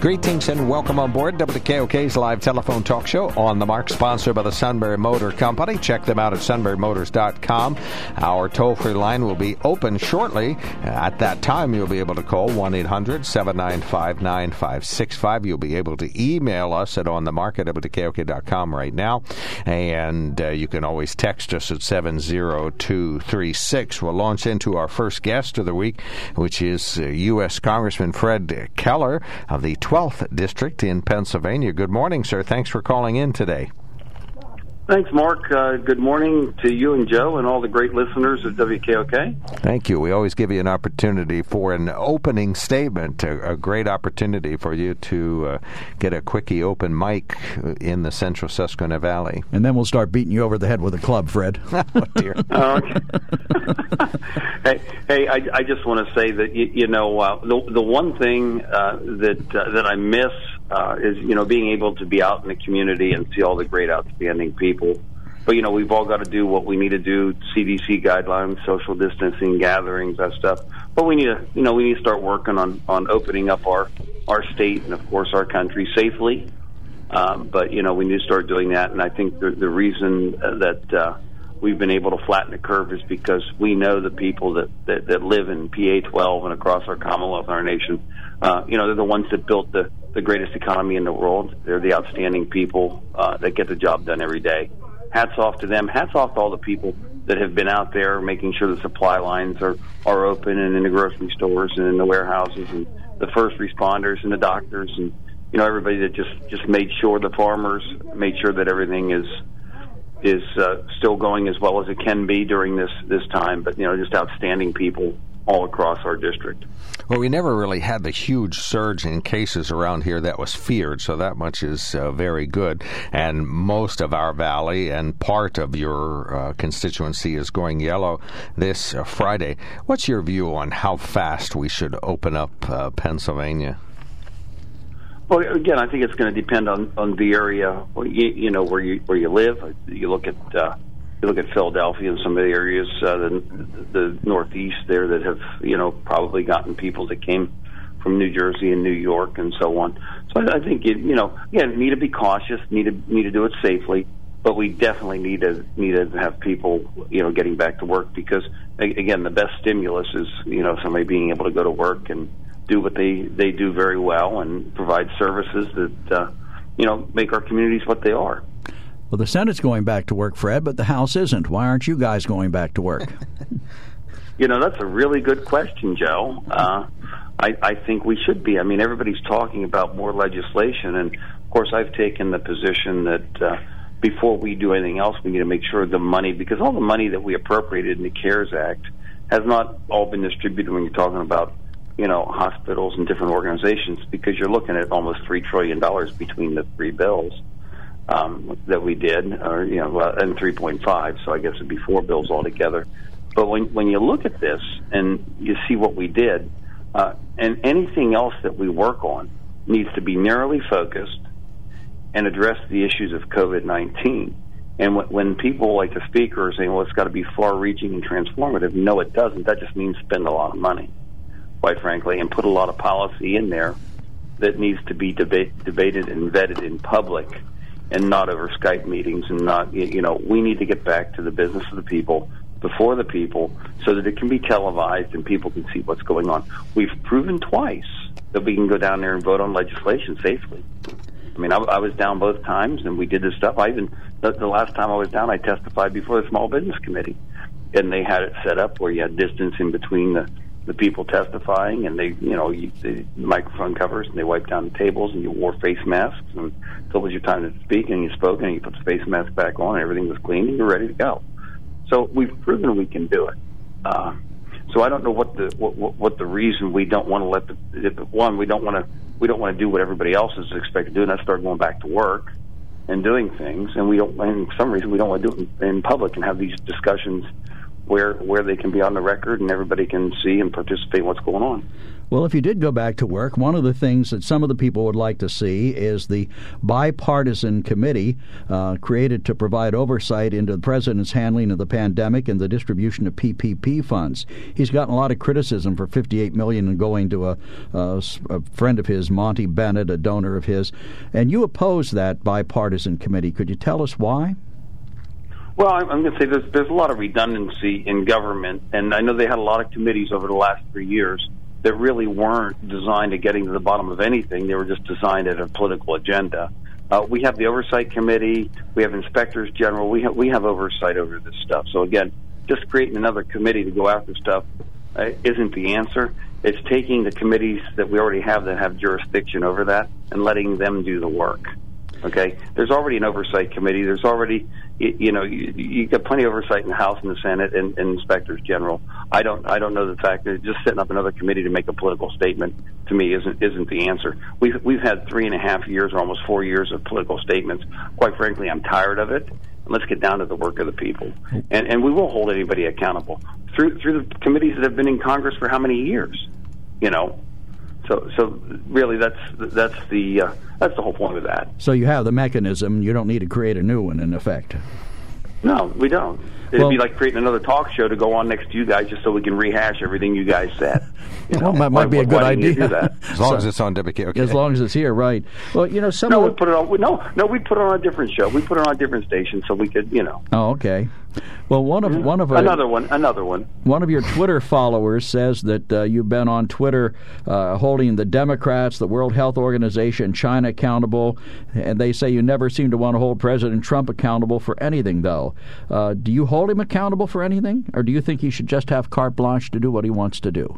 Greetings and welcome on board WKOK's live telephone talk show on the Mark, sponsored by the Sunbury Motor Company. Check them out at sunburymotors.com. Our toll free line will be open shortly. At that time, you'll be able to call 1 800 795 9565. You'll be able to email us at onthemark at WKOK.com right now. And uh, you can always text us at 70236. We'll launch into our first guest of the week, which is uh, U.S. Congressman Fred Keller of the 12th District in Pennsylvania. Good morning, sir. Thanks for calling in today. Thanks, Mark. Uh, good morning to you and Joe and all the great listeners of WKOK. Thank you. We always give you an opportunity for an opening statement, a, a great opportunity for you to uh, get a quickie open mic in the central Susquehanna Valley. And then we'll start beating you over the head with a club, Fred. oh, dear. hey, hey I, I just want to say that, you, you know, uh, the, the one thing uh, that, uh, that I miss uh, is you know being able to be out in the community and see all the great outstanding people. But you know we've all got to do what we need to do: CDC guidelines, social distancing, gatherings, that stuff. But we need to you know we need to start working on on opening up our our state and of course our country safely. Um, but you know we need to start doing that, and I think the, the reason that uh, we've been able to flatten the curve is because we know the people that, that, that live in PA 12 and across our Commonwealth our nation. Uh, you know, they're the ones that built the the greatest economy in the world. They're the outstanding people uh, that get the job done every day. Hats off to them. Hats off to all the people that have been out there making sure the supply lines are, are open and in the grocery stores and in the warehouses and the first responders and the doctors and you know everybody that just just made sure the farmers made sure that everything is is uh, still going as well as it can be during this this time. But you know, just outstanding people all across our district. Well, we never really had the huge surge in cases around here that was feared, so that much is uh, very good. And most of our valley and part of your uh, constituency is going yellow this uh, Friday. What's your view on how fast we should open up uh, Pennsylvania? Well, again, I think it's going to depend on on the area, you, you know, where you where you live. You look at uh, you look at Philadelphia and some of the areas, uh, the, the Northeast there that have, you know, probably gotten people that came from New Jersey and New York and so on. So I, I think you, you know, again, need to be cautious, need to need to do it safely, but we definitely need to need to have people, you know, getting back to work because again, the best stimulus is, you know, somebody being able to go to work and do what they they do very well and provide services that, uh, you know, make our communities what they are. Well, the Senate's going back to work, Fred, but the House isn't. Why aren't you guys going back to work? you know, that's a really good question, Joe. Uh, I, I think we should be. I mean, everybody's talking about more legislation, and of course, I've taken the position that uh, before we do anything else, we need to make sure the money, because all the money that we appropriated in the CARES Act has not all been distributed when you're talking about you know hospitals and different organizations because you're looking at almost three trillion dollars between the three bills um, that we did, or you know, and 3.5. So I guess it'd be four bills altogether. But when when you look at this and you see what we did, uh, and anything else that we work on needs to be narrowly focused and address the issues of COVID 19. And when, when people like the speaker are saying, well, it's got to be far reaching and transformative, no, it doesn't. That just means spend a lot of money, quite frankly, and put a lot of policy in there that needs to be deba- debated and vetted in public and not over Skype meetings and not you know we need to get back to the business of the people before the people so that it can be televised and people can see what's going on. We've proven twice that we can go down there and vote on legislation safely. I mean, I, I was down both times and we did this stuff. I even the, the last time I was down, I testified before the Small Business Committee, and they had it set up where you had distance in between the the people testifying, and they, you know, you, the microphone covers, and they wiped down the tables, and you wore face masks, and until it was your time to speak, and you spoke, and you put the face mask back on, and everything was clean, and you're ready to go. So we've proven we can do it. Uh, so I don't know what the what, what the reason we don't want to let the one we don't want to we don't want to do what everybody else is expected to do, and that's start going back to work and doing things, and we don't. And for some reason, we don't want to do it in, in public and have these discussions where where they can be on the record and everybody can see and participate in what's going on. Well, if you did go back to work, one of the things that some of the people would like to see is the bipartisan committee uh, created to provide oversight into the president's handling of the pandemic and the distribution of PPP funds. He's gotten a lot of criticism for 58 million going to a, a, a friend of his, Monty Bennett, a donor of his, and you oppose that bipartisan committee. Could you tell us why? Well, I'm going to say there's there's a lot of redundancy in government, and I know they had a lot of committees over the last three years that really weren't designed to getting to the bottom of anything. They were just designed at a political agenda. Uh, we have the oversight committee. We have inspectors general. We have we have oversight over this stuff. So again, just creating another committee to go after stuff uh, isn't the answer. It's taking the committees that we already have that have jurisdiction over that and letting them do the work. Okay, there's already an oversight committee. There's already, you, you know, you, you got plenty of oversight in the House and the Senate and, and inspectors general. I don't, I don't know the fact that just setting up another committee to make a political statement to me isn't isn't the answer. We've we've had three and a half years or almost four years of political statements. Quite frankly, I'm tired of it. Let's get down to the work of the people, and and we will hold anybody accountable through through the committees that have been in Congress for how many years, you know. So, so really, that's that's the uh, that's the whole point of that. So you have the mechanism. You don't need to create a new one, in effect. No, we don't. It'd well, be like creating another talk show to go on next to you guys, just so we can rehash everything you guys said. You know, well, that might be a good idea. as long so, as it's on WKOK. As long as it's here, right? Well, you know, some no, we put it on. No, no, we put it on a different show. We put it on a different station, so we could, you know. Oh, okay. Well, one of one of another one, another one. One of your Twitter followers says that uh, you've been on Twitter uh, holding the Democrats, the World Health Organization, China accountable, and they say you never seem to want to hold President Trump accountable for anything. Though, uh, do you hold him accountable for anything, or do you think he should just have carte blanche to do what he wants to do?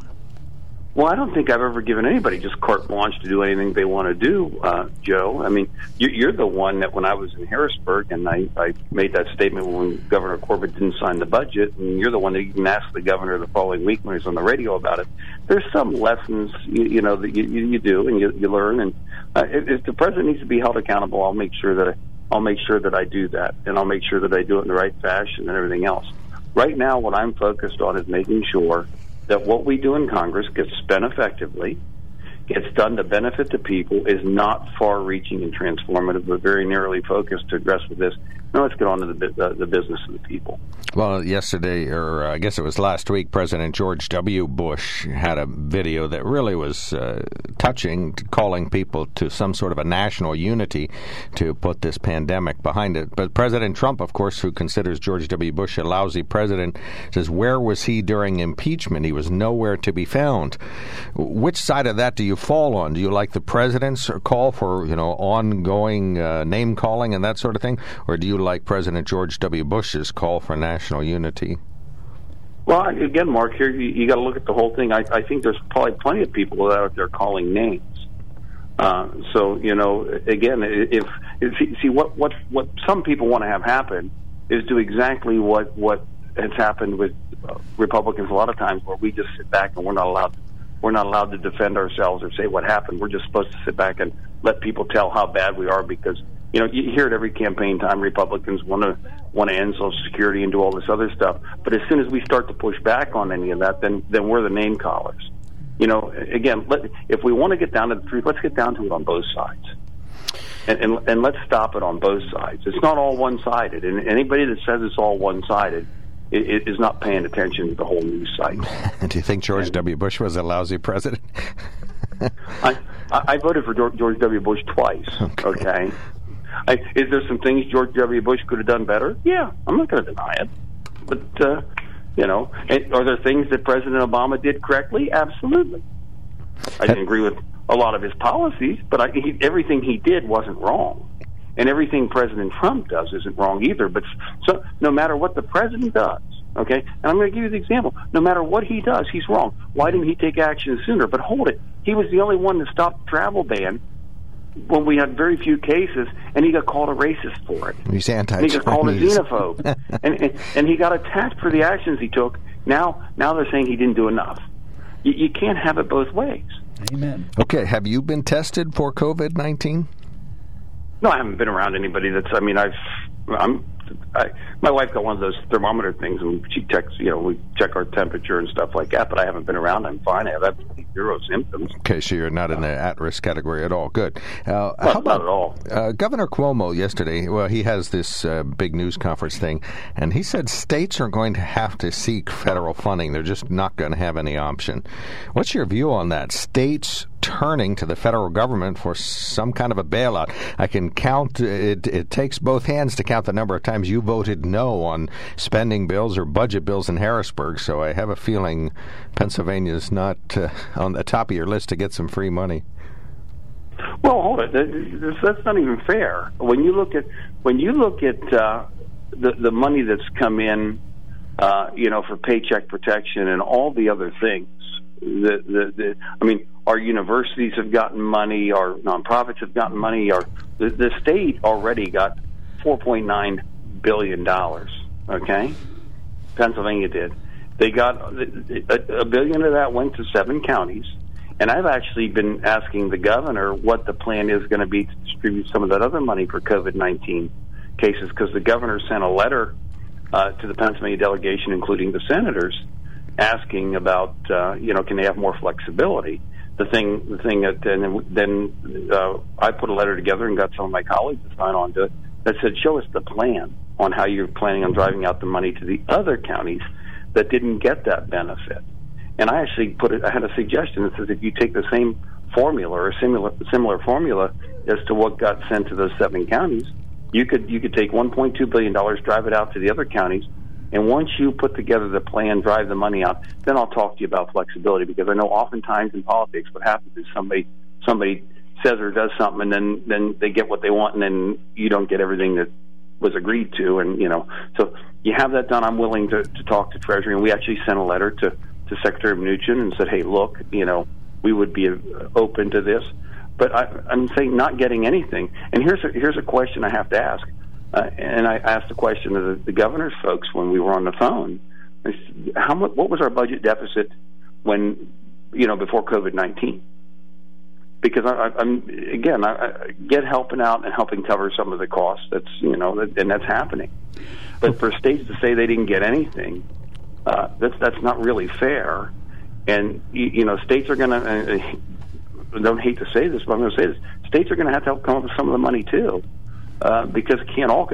Well, I don't think I've ever given anybody just carte blanche to do anything they want to do, uh, Joe. I mean, you, you're the one that when I was in Harrisburg and I, I made that statement when Governor Corbett didn't sign the budget, and you're the one that even asked the governor the following week when he was on the radio about it. There's some lessons, you, you know, that you, you, you do and you, you learn. And uh, if, if the president needs to be held accountable, I'll make sure that I, I'll make sure that I do that, and I'll make sure that I do it in the right fashion and everything else. Right now, what I'm focused on is making sure that what we do in Congress gets spent effectively, gets done to benefit the people, is not far reaching and transformative, but very narrowly focused to address this now let's get on to the, uh, the business of the people. Well, yesterday, or uh, I guess it was last week, President George W. Bush had a video that really was uh, touching, calling people to some sort of a national unity to put this pandemic behind it. But President Trump, of course, who considers George W. Bush a lousy president, says, Where was he during impeachment? He was nowhere to be found. Which side of that do you fall on? Do you like the president's call for, you know, ongoing uh, name calling and that sort of thing? Or do you like President George W. Bush's call for national unity? Well, again, Mark, here you, you got to look at the whole thing. I, I think there's probably plenty of people out there calling names. Uh, so you know, again, if, if see what what what some people want to have happen is do exactly what what has happened with uh, Republicans a lot of times, where we just sit back and we're not allowed we're not allowed to defend ourselves or say what happened. We're just supposed to sit back and let people tell how bad we are because you know, you hear it every campaign time. Republicans want to want to end Social Security and do all this other stuff. But as soon as we start to push back on any of that, then then we're the name callers. You know, again, let, if we want to get down to the truth, let's get down to it on both sides, and, and and let's stop it on both sides. It's not all one sided, and anybody that says it's all one sided it, is not paying attention to the whole news cycle. Do you think George and, W. Bush was a lousy president? I, I voted for George W. Bush twice. Okay. okay? I, is there some things George W. Bush could have done better? Yeah, I'm not going to deny it. But uh, you know, and are there things that President Obama did correctly? Absolutely. I didn't agree with a lot of his policies, but I, he, everything he did wasn't wrong, and everything President Trump does isn't wrong either. But so, no matter what the president does, okay, and I'm going to give you the example. No matter what he does, he's wrong. Why didn't he take action sooner? But hold it, he was the only one to stop the travel ban when we had very few cases, and he got called a racist for it. He's anti. He got called a xenophobe, and, and and he got attacked for the actions he took. Now, now they're saying he didn't do enough. You, you can't have it both ways. Amen. Okay, have you been tested for COVID nineteen? No, I haven't been around anybody that's. I mean, I've I'm I, my wife got one of those thermometer things, and she checks. You know, we check our temperature and stuff like that. But I haven't been around. I'm fine. I have absolutely zero symptoms. Okay, so you're not in the at-risk category at all. Good. Uh, not, how about at all? Uh, Governor Cuomo yesterday? Well, he has this uh, big news conference thing, and he said states are going to have to seek federal funding. They're just not going to have any option. What's your view on that? States turning to the federal government for some kind of a bailout. I can count, it, it takes both hands to count the number of times you voted no on spending bills or budget bills in Harrisburg, so I have a feeling Pennsylvania is not uh, on the top of your list to get some free money. Well, hold it. That's not even fair. When you look at when you look at uh, the the money that's come in, uh, you know, for paycheck protection and all the other things, the, the, the I mean, our universities have gotten money, our nonprofits have gotten money, our the, the state already got 4.9 billion dollars. Okay, Pennsylvania did. They got a, a billion of that went to seven counties, and I've actually been asking the governor what the plan is going to be to distribute some of that other money for COVID 19 cases because the governor sent a letter uh, to the Pennsylvania delegation, including the senators, asking about uh, you know can they have more flexibility. The thing, the thing that and then uh, I put a letter together and got some of my colleagues to sign on to it that said, show us the plan on how you're planning on driving out the money to the other counties that didn't get that benefit. And I actually put it. I had a suggestion that says if you take the same formula or similar similar formula as to what got sent to those seven counties, you could you could take 1.2 billion dollars, drive it out to the other counties, and once you put together the plan, drive the money out, then I'll talk to you about flexibility because I know oftentimes in politics what happens is somebody somebody says or does something and then then they get what they want and then you don't get everything that was agreed to and you know so you have that done i'm willing to, to talk to treasury and we actually sent a letter to to secretary Mnuchin and said hey look you know we would be open to this but I, i'm saying not getting anything and here's a here's a question i have to ask uh, and I asked the question to the, the governor's folks when we were on the phone. How much? What was our budget deficit when you know before COVID nineteen? Because I, I'm again, I, get helping out and helping cover some of the costs. That's you know, and that's happening. But for states to say they didn't get anything, uh, that's that's not really fair. And you, you know, states are going to. I don't hate to say this, but I'm going to say this: states are going to have to help come up with some of the money too. Uh, because can't all.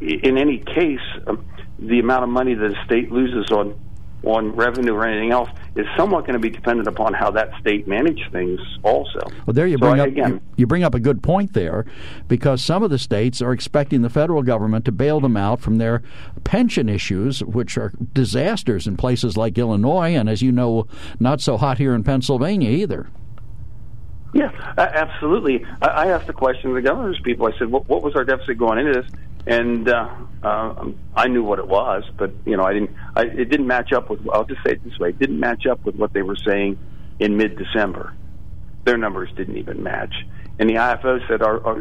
In any case, um, the amount of money that a state loses on on revenue or anything else is somewhat going to be dependent upon how that state manage things also. Well, there you bring so, up again, you, you, bring up a good point there, because some of the states are expecting the federal government to bail them out from their pension issues, which are disasters in places like Illinois, and as you know, not so hot here in Pennsylvania either. Yeah, absolutely. I asked the question to the governor's people. I said, "What, what was our deficit going into this?" And uh, uh, I knew what it was, but you know, I didn't. I, it didn't match up with. I'll just say it this way: it didn't match up with what they were saying in mid-December. Their numbers didn't even match. And the IFO said, our, our,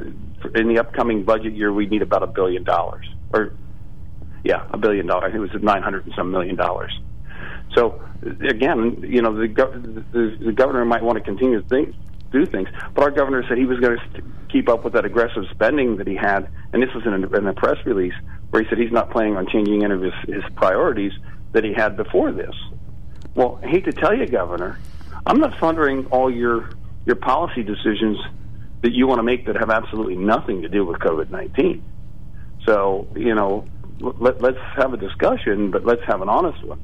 in the upcoming budget year, we need about a billion dollars, or yeah, a billion dollars. I think it was nine hundred and some million dollars. So again, you know, the, the, the governor might want to continue to think do things. But our governor said he was going to keep up with that aggressive spending that he had, and this was in a, in a press release where he said he's not planning on changing any of his, his priorities that he had before this. Well, I hate to tell you, Governor, I'm not funding all your your policy decisions that you want to make that have absolutely nothing to do with COVID 19. So, you know, let, let's have a discussion, but let's have an honest one.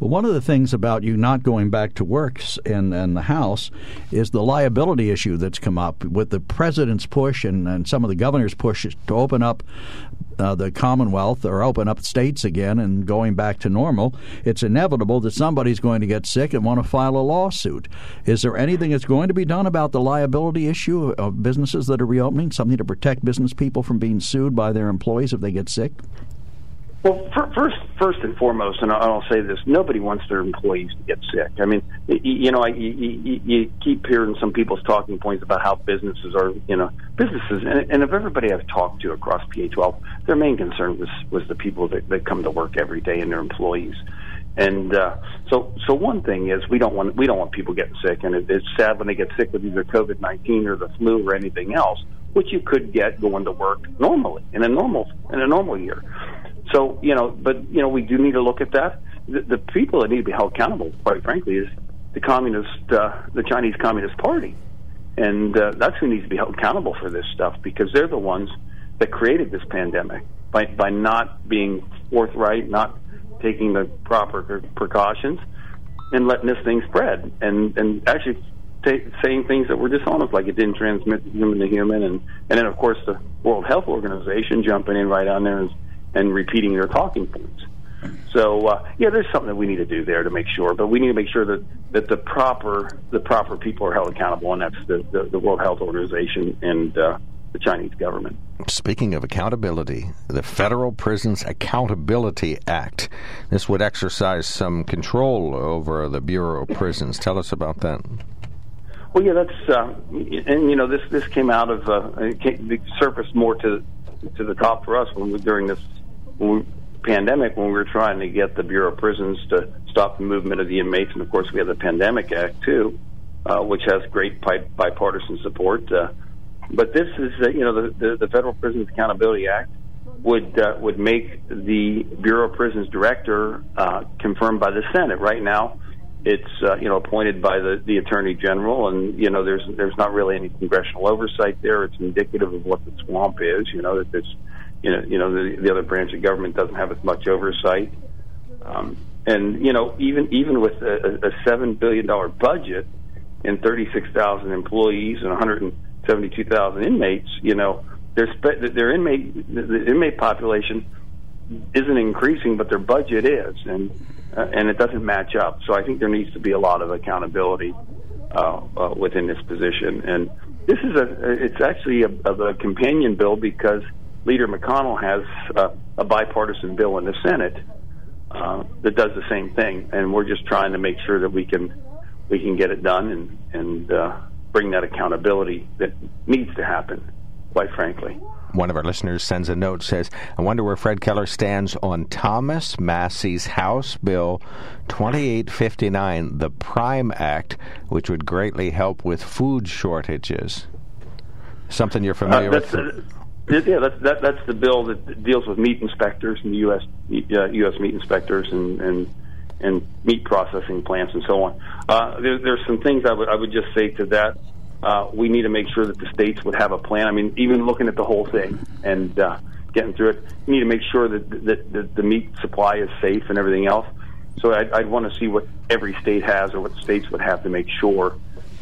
Well, one of the things about you not going back to work in, in the House is the liability issue that's come up with the president's push and, and some of the governor's push to open up uh, the Commonwealth or open up states again and going back to normal. It's inevitable that somebody's going to get sick and want to file a lawsuit. Is there anything that's going to be done about the liability issue of businesses that are reopening? Something to protect business people from being sued by their employees if they get sick? Well, first, first and foremost, and I'll say this: nobody wants their employees to get sick. I mean, you know, you, you keep hearing some people's talking points about how businesses are, you know, businesses, and, and of everybody I've talked to across PA12, their main concern was was the people that, that come to work every day and their employees. And uh, so, so one thing is we don't want we don't want people getting sick, and it, it's sad when they get sick with either COVID nineteen or the flu or anything else. which you could get going to work normally in a normal in a normal year. So you know, but you know, we do need to look at that. The, the people that need to be held accountable, quite frankly, is the communist, uh, the Chinese Communist Party, and uh, that's who needs to be held accountable for this stuff because they're the ones that created this pandemic by by not being forthright, not taking the proper precautions, and letting this thing spread, and and actually t- saying things that were dishonest, like it didn't transmit human to human, and and then of course the World Health Organization jumping in right on there and, and repeating their talking points. So uh, yeah, there's something that we need to do there to make sure, but we need to make sure that, that the proper the proper people are held accountable, and that's the, the, the World Health Organization and uh, the Chinese government. Speaking of accountability, the Federal Prisons Accountability Act. This would exercise some control over the Bureau of Prisons. Tell us about that. Well, yeah, that's uh, and you know this this came out of uh, it came, it surfaced more to to the top for us when we, during this when we, pandemic when we were trying to get the Bureau of Prisons to stop the movement of the inmates, and of course we have the Pandemic Act too, uh, which has great bipartisan support. Uh, but this is, uh, you know, the, the, the Federal Prisons Accountability Act would uh, would make the Bureau of Prisons director uh, confirmed by the Senate. Right now, it's uh, you know appointed by the, the Attorney General, and you know there's there's not really any congressional oversight there. It's indicative of what the swamp is. You know that there's you know you know the, the other branch of government doesn't have as much oversight. Um, and you know even even with a, a seven billion dollar budget and 36,000 employees and 172,000 inmates, you know, their their inmate the inmate population isn't increasing, but their budget is, and uh, and it doesn't match up. So I think there needs to be a lot of accountability uh, uh, within this position. And this is a it's actually a, a companion bill because Leader McConnell has uh, a bipartisan bill in the Senate uh, that does the same thing, and we're just trying to make sure that we can we can get it done and and uh, bring that accountability that needs to happen. Quite frankly. One of our listeners sends a note says, "I wonder where Fred Keller stands on Thomas Massie's House Bill 2859, the Prime Act, which would greatly help with food shortages." Something you're familiar uh, with? Uh, yeah, that's that, that's the bill that deals with meat inspectors and the U.S. Uh, U.S. meat inspectors and and and meat processing plants and so on. Uh, there, there's some things I would I would just say to that. Uh, we need to make sure that the states would have a plan. I mean, even looking at the whole thing and uh, getting through it, you need to make sure that, that, that the meat supply is safe and everything else. So I'd, I'd want to see what every state has or what states would have to make sure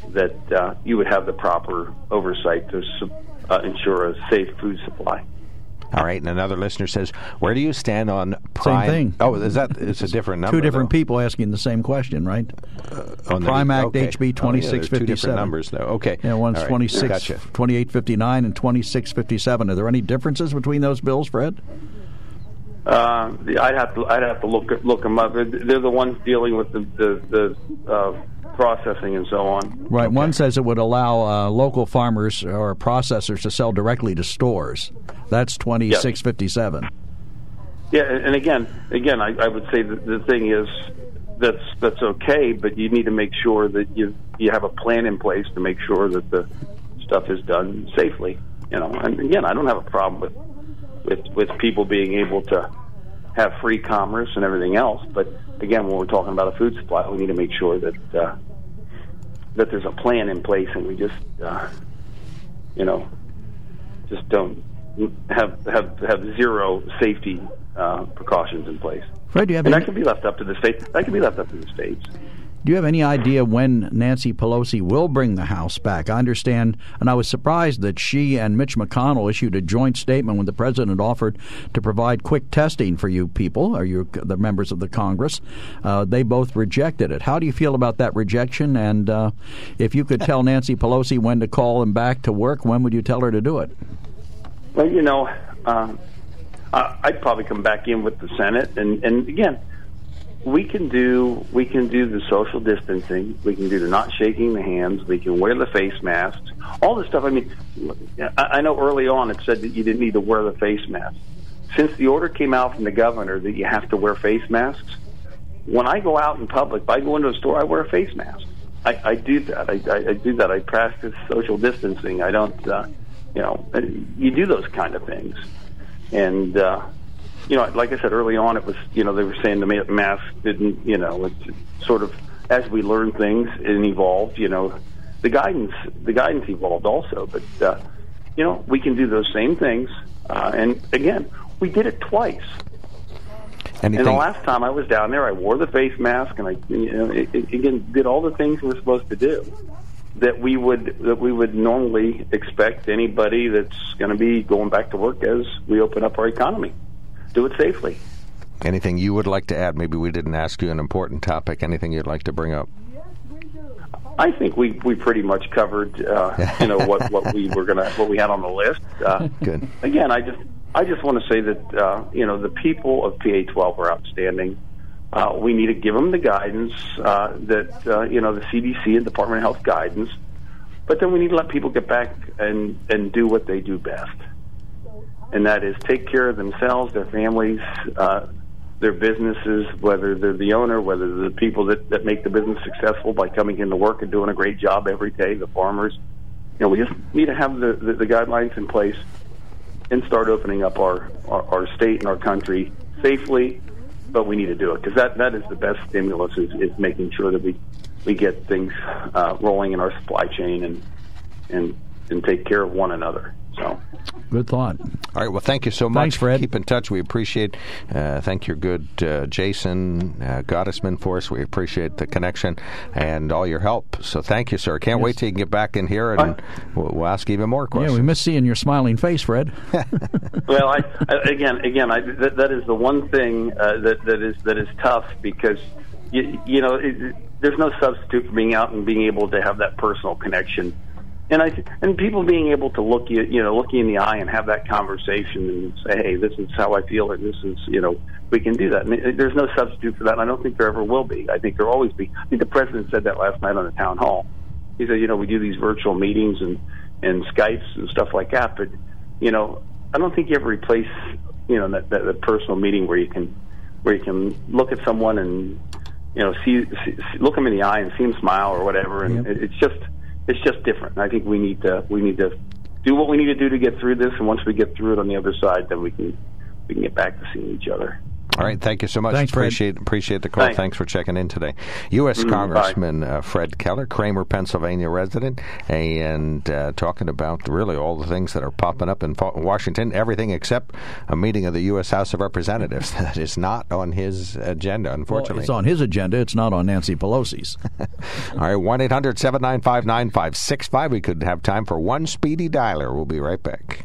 that uh, you would have the proper oversight to uh, ensure a safe food supply. All right, and another listener says, "Where do you stand on Prime?" Same thing. Oh, is that it's a different number? Two different though. people asking the same question, right? Uh, Prime Act okay. HB twenty six fifty seven. Two different numbers, though. Okay. Yeah, one's right. 26, gotcha. 2859 and twenty six fifty seven. Are there any differences between those bills, Fred? Uh, I'd have to I'd have to look look them up. They're the ones dealing with the the, the uh, processing and so on. Right. Okay. One says it would allow uh, local farmers or processors to sell directly to stores. That's twenty six fifty seven. Yeah, and again, again, I, I would say that the thing is that's that's okay, but you need to make sure that you you have a plan in place to make sure that the stuff is done safely. You know, and again, I don't have a problem with with with people being able to have free commerce and everything else. But again, when we're talking about a food supply, we need to make sure that uh, that there's a plan in place, and we just, uh, you know, just don't have have have zero safety uh, precautions in place. Fred, do you have and any... that can be left up to the states. That can be left up to the states. Do you have any idea when Nancy Pelosi will bring the House back? I understand, and I was surprised that she and Mitch McConnell issued a joint statement when the president offered to provide quick testing for you people, or you, the members of the Congress. Uh, they both rejected it. How do you feel about that rejection? And uh, if you could tell Nancy Pelosi when to call him back to work, when would you tell her to do it? Well, you know, uh, I'd probably come back in with the Senate, and, and again we can do we can do the social distancing. We can do the not shaking the hands. We can wear the face masks. All this stuff. I mean, I know early on it said that you didn't need to wear the face mask. Since the order came out from the governor that you have to wear face masks, when I go out in public, if I go into a store, I wear a face mask. I, I do that. I, I, I do that. I practice social distancing. I don't. Uh, You know, you do those kind of things, and uh, you know, like I said early on, it was you know they were saying the mask didn't you know it's sort of as we learn things and evolved, you know, the guidance the guidance evolved also, but uh, you know we can do those same things, uh, and again we did it twice. Anything? And the last time I was down there, I wore the face mask and I, you know, it, it, again did all the things we're supposed to do that we would that we would normally expect anybody that's going to be going back to work as we open up our economy. Do it safely. Anything you would like to add? Maybe we didn't ask you an important topic. Anything you'd like to bring up? I think we, we pretty much covered uh, you know what, what we were gonna what we had on the list. Uh, Good. Again, I just I just want to say that uh, you know the people of PA12 are outstanding. Uh, we need to give them the guidance uh, that uh, you know the CDC and Department of Health guidance, but then we need to let people get back and and do what they do best, and that is take care of themselves, their families, uh, their businesses, whether they're the owner, whether they're the people that, that make the business successful by coming into work and doing a great job every day, the farmers. You know, we just need to have the, the, the guidelines in place and start opening up our, our, our state and our country safely, but we need to do it because that, that is the best stimulus is, is making sure that we, we get things uh, rolling in our supply chain and, and, and take care of one another. So, good thought. All right. Well, thank you so much. Thanks, Fred. Keep in touch. We appreciate. Uh, thank your good uh, Jason uh, Gottesman for us. We appreciate the connection and all your help. So thank you, sir. Can't Yes. wait till you can get back in here and we'll, we'll ask even more questions. Yeah, we miss seeing your smiling face, Fred. well, I, I again, again, I, that, that is the one thing uh, that that is that is tough because you, you know it, there's no substitute for being out and being able to have that personal connection, and I and people being able to look you you know look you in the eye and have that conversation and say, hey, this is how I feel, or this is you know we can do that. And uh, there's no substitute for that. And I don't think there ever will be. I think there will always be. I think the president said that last night on the town hall. He said, you know, we do these virtual meetings and and Skypes and stuff like that, but you know, I don't think you ever replace you know that, that, that personal meeting where you can where you can look at someone and you know see, see look them in the eye and see them smile or whatever, and it, it's just it's just different. I think we need to we need to do what we need to do to get through this, and once we get through it on the other side, then we can we can get back to seeing each other. All right, thank you so much. Thanks, Fred. appreciate appreciate the call. Thanks. Thanks for checking in today. U.S. Mm, Congressman uh, Fred Keller, Kreamer, Pennsylvania resident, and uh, talking about really all the things that are popping up in Washington. Everything except a meeting of the U.S. House of Representatives that is not on his agenda, unfortunately. it's on his agenda. It's not on Nancy Pelosi's. All right, one 9565 We could have time for one speedy dialer. We'll be right back.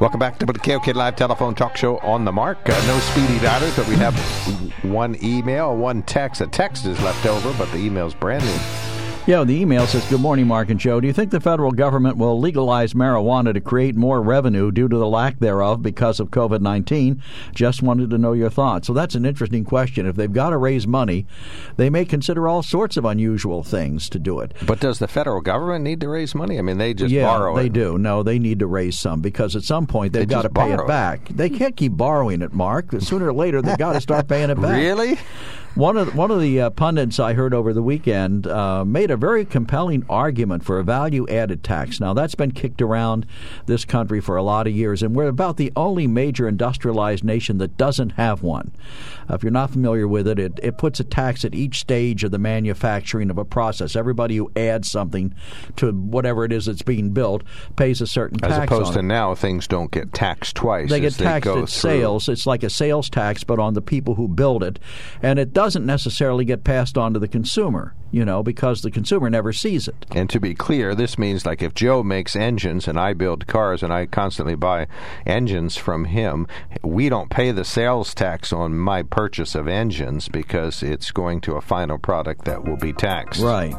Welcome back to the KOK Live Telephone Talk Show on the mark. Uh, no speedy dialers, but we have one email, one text. A text is left over, but the email's brand new. Yeah, the email says, Good morning, Mark and Joe. Do you think the federal government will legalize marijuana to create more revenue due to the lack thereof because of COVID 19? Just wanted to know your thoughts. So that's an interesting question. If they've got to raise money, they may consider all sorts of unusual things to do it. But does the federal government need to raise money? I mean, they just yeah, borrow they it. do. No, they need to raise some because at some point they've They got to pay it it. back. They can't keep borrowing it, Mark. Sooner or later they've got to start paying it back. Really? One of one of the uh, pundits I heard over the weekend uh, made a very compelling argument for a value-added tax. Now that's been kicked around this country for a lot of years, and we're about the only major industrialized nation that doesn't have one. Uh, if you're not familiar with it, it, it puts a tax at each stage of the manufacturing of a process. Everybody who adds something to whatever it is that's being built pays a certain As tax. As opposed to it. now, things don't get taxed twice. They get taxed go at through. sales. It's like a sales tax, but on the people who build it, and it doesn't necessarily get passed on to the consumer. You know, because the consumer never sees it. And to be clear, this means like if Joe makes engines and I build cars and I constantly buy engines from him, we don't pay the sales tax on my purchase of engines because it's going to a final product that will be taxed. Right.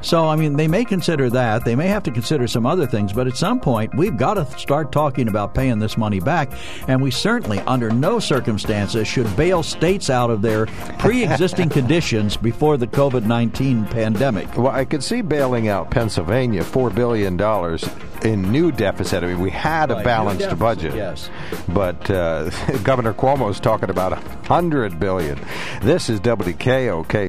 So, I mean, they may consider that. They may have to consider some other things, but at some point, we've got to start talking about paying this money back. And we certainly, under no circumstances, should bail states out of their pre existing conditions before the COVID 19 pandemic. Well, I could see bailing out Pennsylvania $4 billion in new deficit. I mean, we had a Right, balanced deficit, budget. yes. But uh, Governor Cuomo is talking about a 100 billion. This is WKOK.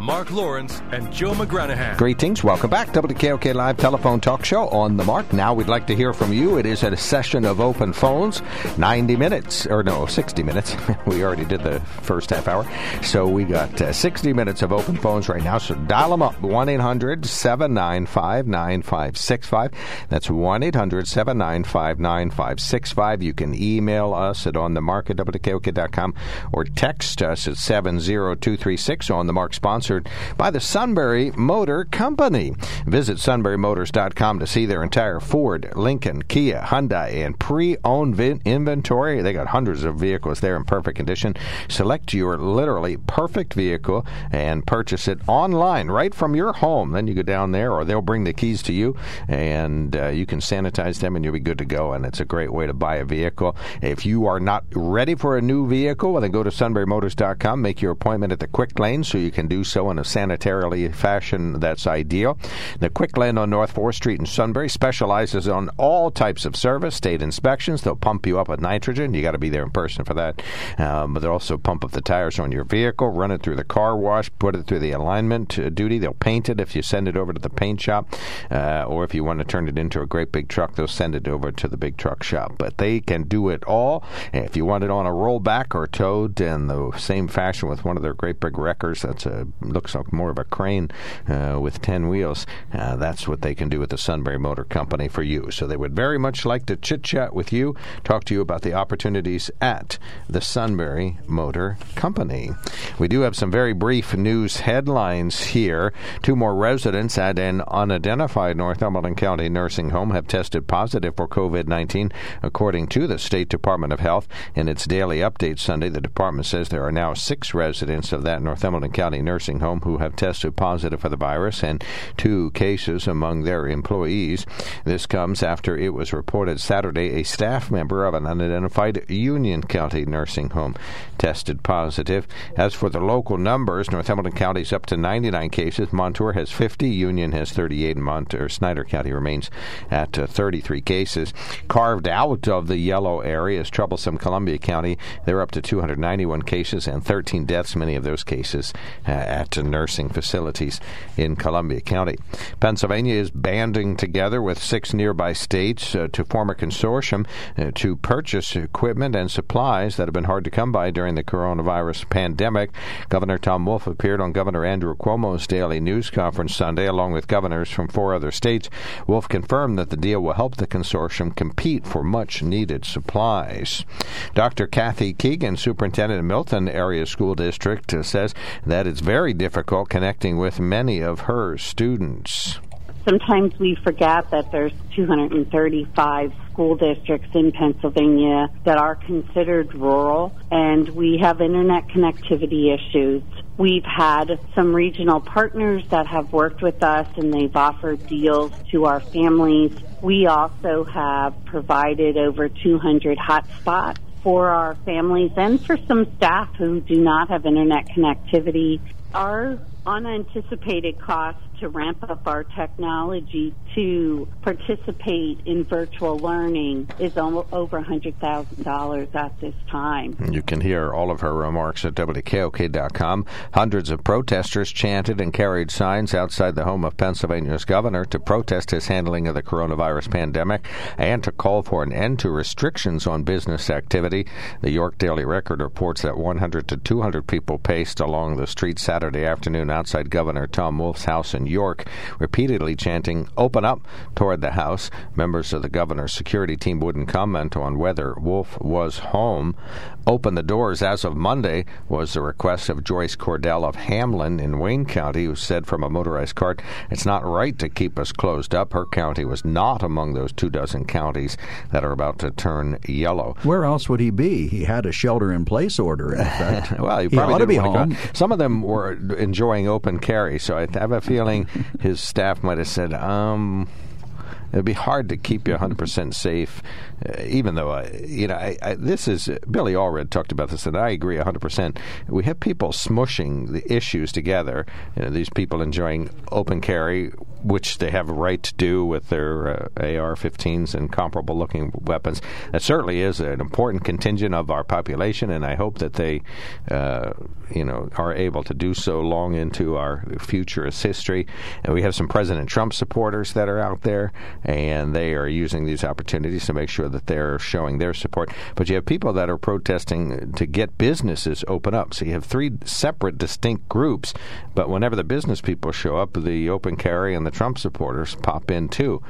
Mark Lawrence and Joe McGranahan. Greetings. Welcome back. WKOK Live Telephone Talk Show on the mark. Now we'd like to hear from you. It is a session of open phones, 90 minutes, or no, 60 minutes. we already did the first half hour. So we got uh, 60 minutes of open phones right now. So dial them up 1 800 795 9565. That's 1 800 795 9565. You can email us at on at WKOK.com or text us at 70236 on the mark sponsored by the Sunbury Motor Company. Visit sunburymotors.com to see their entire Ford, Lincoln, Kia, Hyundai, and pre-owned vin- inventory. They got hundreds of vehicles there in perfect condition. Select your literally perfect vehicle and purchase it online right from your home. Then you go down there, or they'll bring the keys to you, and uh, you can sanitize them, and you'll be good to go. And it's a great way to buy a vehicle. If you are not ready for a new vehicle, well, then go to sunburymotors.com, make your appointment at the Quick Lane so you can do so in a sanitarily fashion that's ideal. The Quick Lane on North 4th Street in Sunbury specializes on all types of service, state inspections. They'll pump you up with nitrogen. You got to be there in person for that. Um, but they'll also pump up the tires on your vehicle, run it through the car wash, put it through the alignment uh, duty. They'll paint it if you send it over to the paint shop, uh, or if you want to turn it into a great big truck, they'll send it over to the big truck shop. But they can do it all. If you want it on a rollback or towed in the same fashion with one of their great big wreckers, that's a looks like more of a crane uh, with 10 wheels. Uh, that's what they can do with the Sunbury Motor Company for you. So they would very much like to chit chat with you, talk to you about the opportunities at the Sunbury Motor Company. We do have some very brief news headlines here. Two more residents at an unidentified Northumberland County nursing home have tested positive for COVID 19, according to the State Department of Health. In its daily update Sunday, the department says there are now six residents of that Northumberland County nursing home who have tested positive for the virus and two cases among their employees. This comes after it was reported Saturday a staff member of an unidentified Union County nursing home tested positive. As for the local numbers, Northumberland County is up to 99 cases. Montour has 50. Union has 38. And Montour, Snyder County remains at uh, 33 cases. Carved out of the yellow area is troublesome Columbia County. They're up to 291 cases and 13 deaths, many of those cases uh, at nursing facilities in Columbia County. Pennsylvania is banding together with six nearby states uh, to form a consortium uh, to purchase equipment and supplies that have been hard to come by during the coronavirus pandemic. Governor Tom Wolf appeared on Governor Andrew Cuomo's daily news conference Sunday, along with governors from four other states. Wolf confirmed that the deal will help the consortium compete for much needed supplies. Dr. Kathy Keegan, superintendent of Milton Area School District, uh, says that it's very difficult connecting with many of her students. Sometimes we forget that there's 235 school districts in Pennsylvania that are considered rural, and we have internet connectivity issues We've had some regional partners that have worked with us and they've offered deals to our families. We also have provided over 200 hotspots for our families and for some staff who do not have internet connectivity. Our unanticipated costs to ramp up our technology to participate in virtual learning is over $100,000 at this time. You can hear all of her remarks at WKOK.com. Hundreds of protesters chanted and carried signs outside the home of Pennsylvania's governor to protest his handling of the coronavirus pandemic and to call for an end to restrictions on business activity. The York Daily Record reports that 100 to 200 people paced along the street Saturday afternoon outside Governor Tom Wolf's house in York, repeatedly chanting, Open up, toward the house. Members of the governor's security team wouldn't comment on whether Wolf was home. Open the doors as of Monday was the request of Joyce Cordell of Hamlin in Wayne County, who said from a motorized cart, It's not right to keep us closed up. Her county was not among those two dozen counties that are about to turn yellow. Where else would he be? He had a shelter in place order, in effect. well, he, he ought to be home. Some of them were enjoying open carry, so I have a feeling his staff might have said, um, Mm, it'd be hard to keep you 100% safe even though I, you know, I, I, this is uh, Billy Allred talked about this, and I agree 100. percent We have people smushing the issues together. You know, these people enjoying open carry, which they have a right to do with their uh, AR-15s and comparable-looking weapons. That certainly is an important contingent of our population, and I hope that they, uh, you know, are able to do so long into our futurist history. And we have some President Trump supporters that are out there, and they are using these opportunities to make sure that they're showing their support. But you have people that are protesting to get businesses open up. So you have three separate, distinct groups. But whenever the business people show up, the open carry and the Trump supporters pop in too.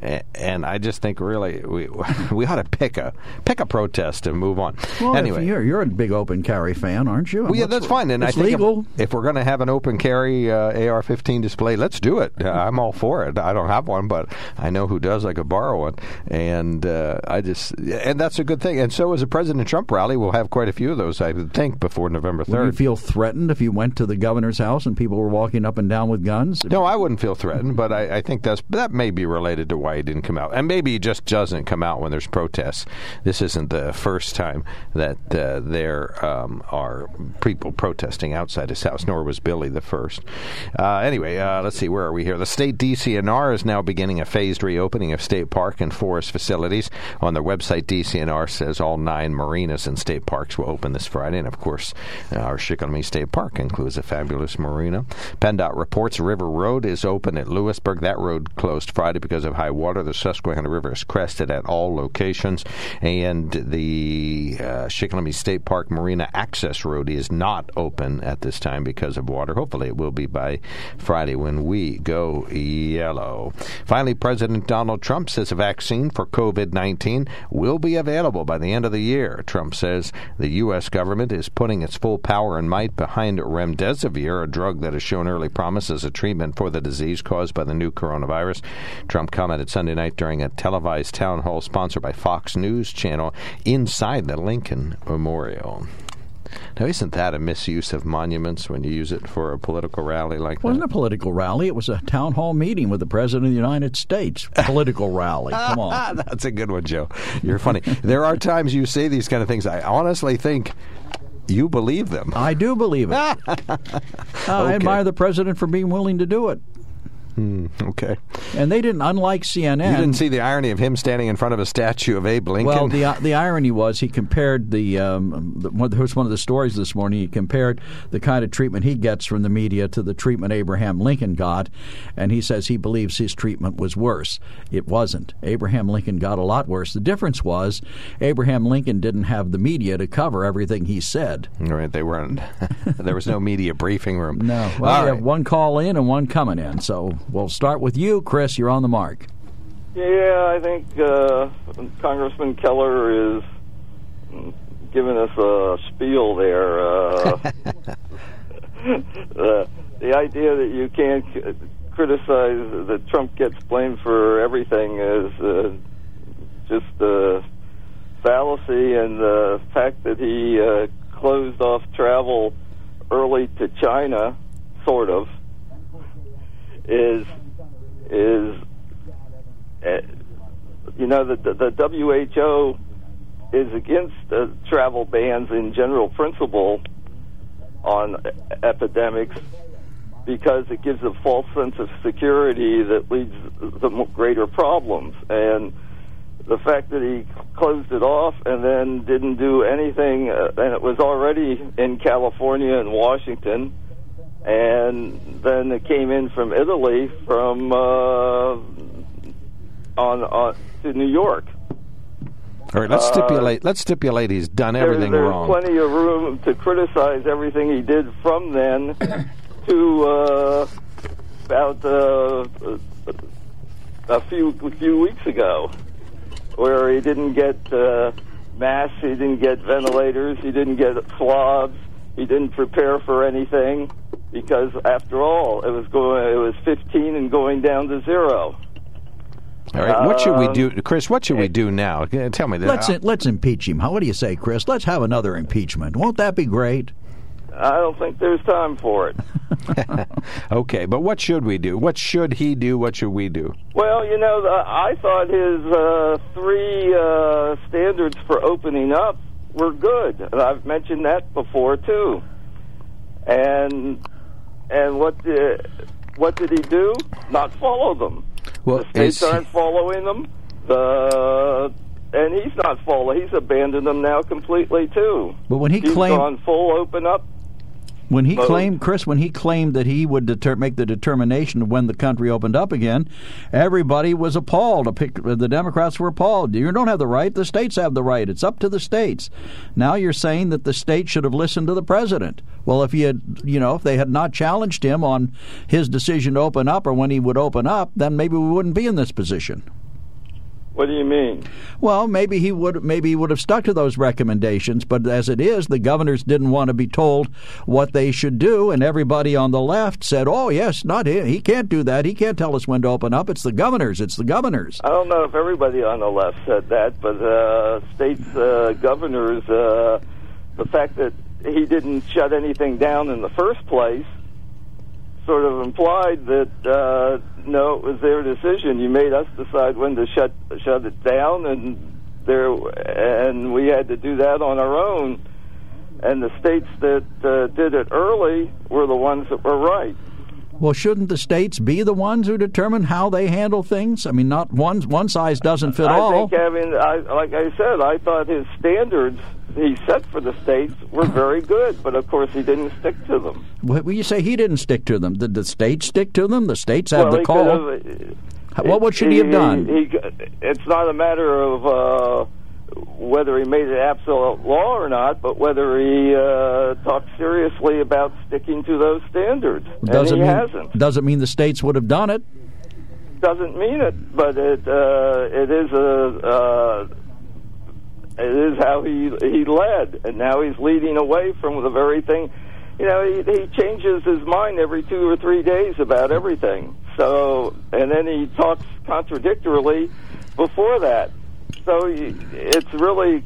And I just think really we we ought to pick a pick a protest and move on. Well, anyway, you're you're a big open carry fan, aren't you? Well, yeah, that's fine. And I think legal. If, if we're going to have an open carry uh, AR-15 display, let's do it. I'm all for it. I don't have one, but I know who does. I could borrow one, and uh, I just and that's a good thing. And so, as a President Trump rally, we'll have quite a few of those, I would think, before November third. Would you feel threatened if you went to the governor's house and people were walking up and down with guns? No, I wouldn't feel threatened, but I, I think that's that may be related to why he didn't come out, and maybe he just doesn't come out when there's protests. This isn't the first time that uh, there um, are people protesting outside his house, nor was Billy the first. Uh, anyway, uh, let's see, where are we here? The state DCNR is now beginning a phased reopening of state park and forest facilities. On their website, DCNR says all nine marinas and state parks will open this Friday, and of course, our Shikellamy State Park includes a fabulous marina. PennDOT reports River Road is open at Lewisburg. That road closed Friday because of high water. The Susquehanna River is crested at all locations, and the uh, State Park Marina Access Road is not open at this time because of water. Hopefully, it will be by Friday when we go yellow. Finally, President Donald Trump says a vaccine for COVID 19 will be available by the end of the year. Trump says the U.S. government is putting its full power and might behind remdesivir, a drug that has shown early promise as a treatment for the disease caused by the new coronavirus. Trump commented Sunday night during a televised town hall sponsored by Fox News Channel inside the Lincoln Memorial. Now, isn't that a misuse of monuments when you use it for a political rally like that? It wasn't a political rally. It was a town hall meeting with the President of the United States. Political rally. Come on. That's a good one, Joe. You're funny. there are times you say these kind of things. I honestly think you believe them. I do believe it. okay. I admire the president for being willing to do it. Mm, okay. And they didn't, unlike CNN. You didn't see the irony of him standing in front of a statue of Abe Lincoln. Well, the the irony was he compared the. Um, the was one of the stories this morning. He compared the kind of treatment he gets from the media to the treatment Abraham Lincoln got, and he says he believes his treatment was worse. It wasn't. Abraham Lincoln got a lot worse. The difference was Abraham Lincoln didn't have the media to cover everything he said. Right. They weren't. there was no media briefing room. No. Well, All we right. have one call in and one coming in. So We'll start with you, Chris. You're on the mark. Yeah, I think uh, Congressman Keller is giving us a spiel there. Uh, uh, the idea that you can't criticize that Trump gets blamed for everything is uh, just a fallacy, and the fact that he uh, closed off travel early to China, sort of, is is uh, you know the, the the WHO is against uh, travel bans in general principle on epidemics because it gives a false sense of security that leads to greater problems. And the fact that he closed it off and then didn't do anything, uh, and it was already in California and Washington, and then it came in from Italy from uh, on, on to New York. All right, let's uh, stipulate. Let's stipulate he's done everything there's wrong. There's plenty of room to criticize everything he did from then to uh, about uh, a few a few weeks ago where he didn't get uh, masks, he didn't get ventilators, he didn't get swabs, he didn't prepare for anything because after all, it was going, it was 15 and going down to zero. All right, what should we do, Chris? What should we do now? Tell me that. Let's let's impeach him. How? What do you say, Chris? Let's have another impeachment. Won't that be great? I don't think there's time for it. okay, but what should we do? What should he do? What should we do? Well, you know, I thought his uh, three uh, standards for opening up were good, and I've mentioned that before too. And and what did, what did he do? Not follow them. Well, the states aren't following them. The and he's not following. He's abandoned them now completely too. But when he he's claimed gone full open up when he claimed, Chris, when he claimed that he would deter- make the determination of when the country opened up again, everybody was appalled. The Democrats were appalled. You don't have the right. The states have the right. It's up to the states. Now you're saying that the states should have listened to the president. Well, if he had, you know, if they had not challenged him on his decision to open up or when he would open up, then maybe we wouldn't be in this position. What do you mean? Well, maybe he would maybe he would have stuck to those recommendations, but as it is, the governors didn't want to be told what they should do, and everybody on the left said, "Oh, yes, not him. He can't do that. He can't tell us when to open up. It's the governors. It's the governors." I don't know if everybody on the left said that, but uh, states uh, governors, uh, the fact that he didn't shut anything down in the first place sort of implied that uh, no, it was their decision. You made us decide when to shut shut it down, and there and we had to do that on our own. And the states that uh, did it early were the ones that were right. Well, shouldn't the states be the ones who determine how they handle things? I mean, not one one size doesn't fit I all. I think, Kevin, I, like I said, I thought his standards he set for the states were very good, but of course he didn't stick to them. What Well, you say he didn't stick to them. Did the states stick to them? The states had well, the call. Have, what, what should he, he have done? He, he, it's not a matter of uh, whether he made it absolute law or not, but whether he uh, talked seriously about sticking to those standards. Doesn't and he mean, hasn't. Doesn't mean the states would have done it. Doesn't mean it, but it uh, it is a uh, it is how he he led, and now he's leading away from the very thing. You know, he, he changes his mind every two or three days about everything. So, and then he talks contradictorily before that. So it's really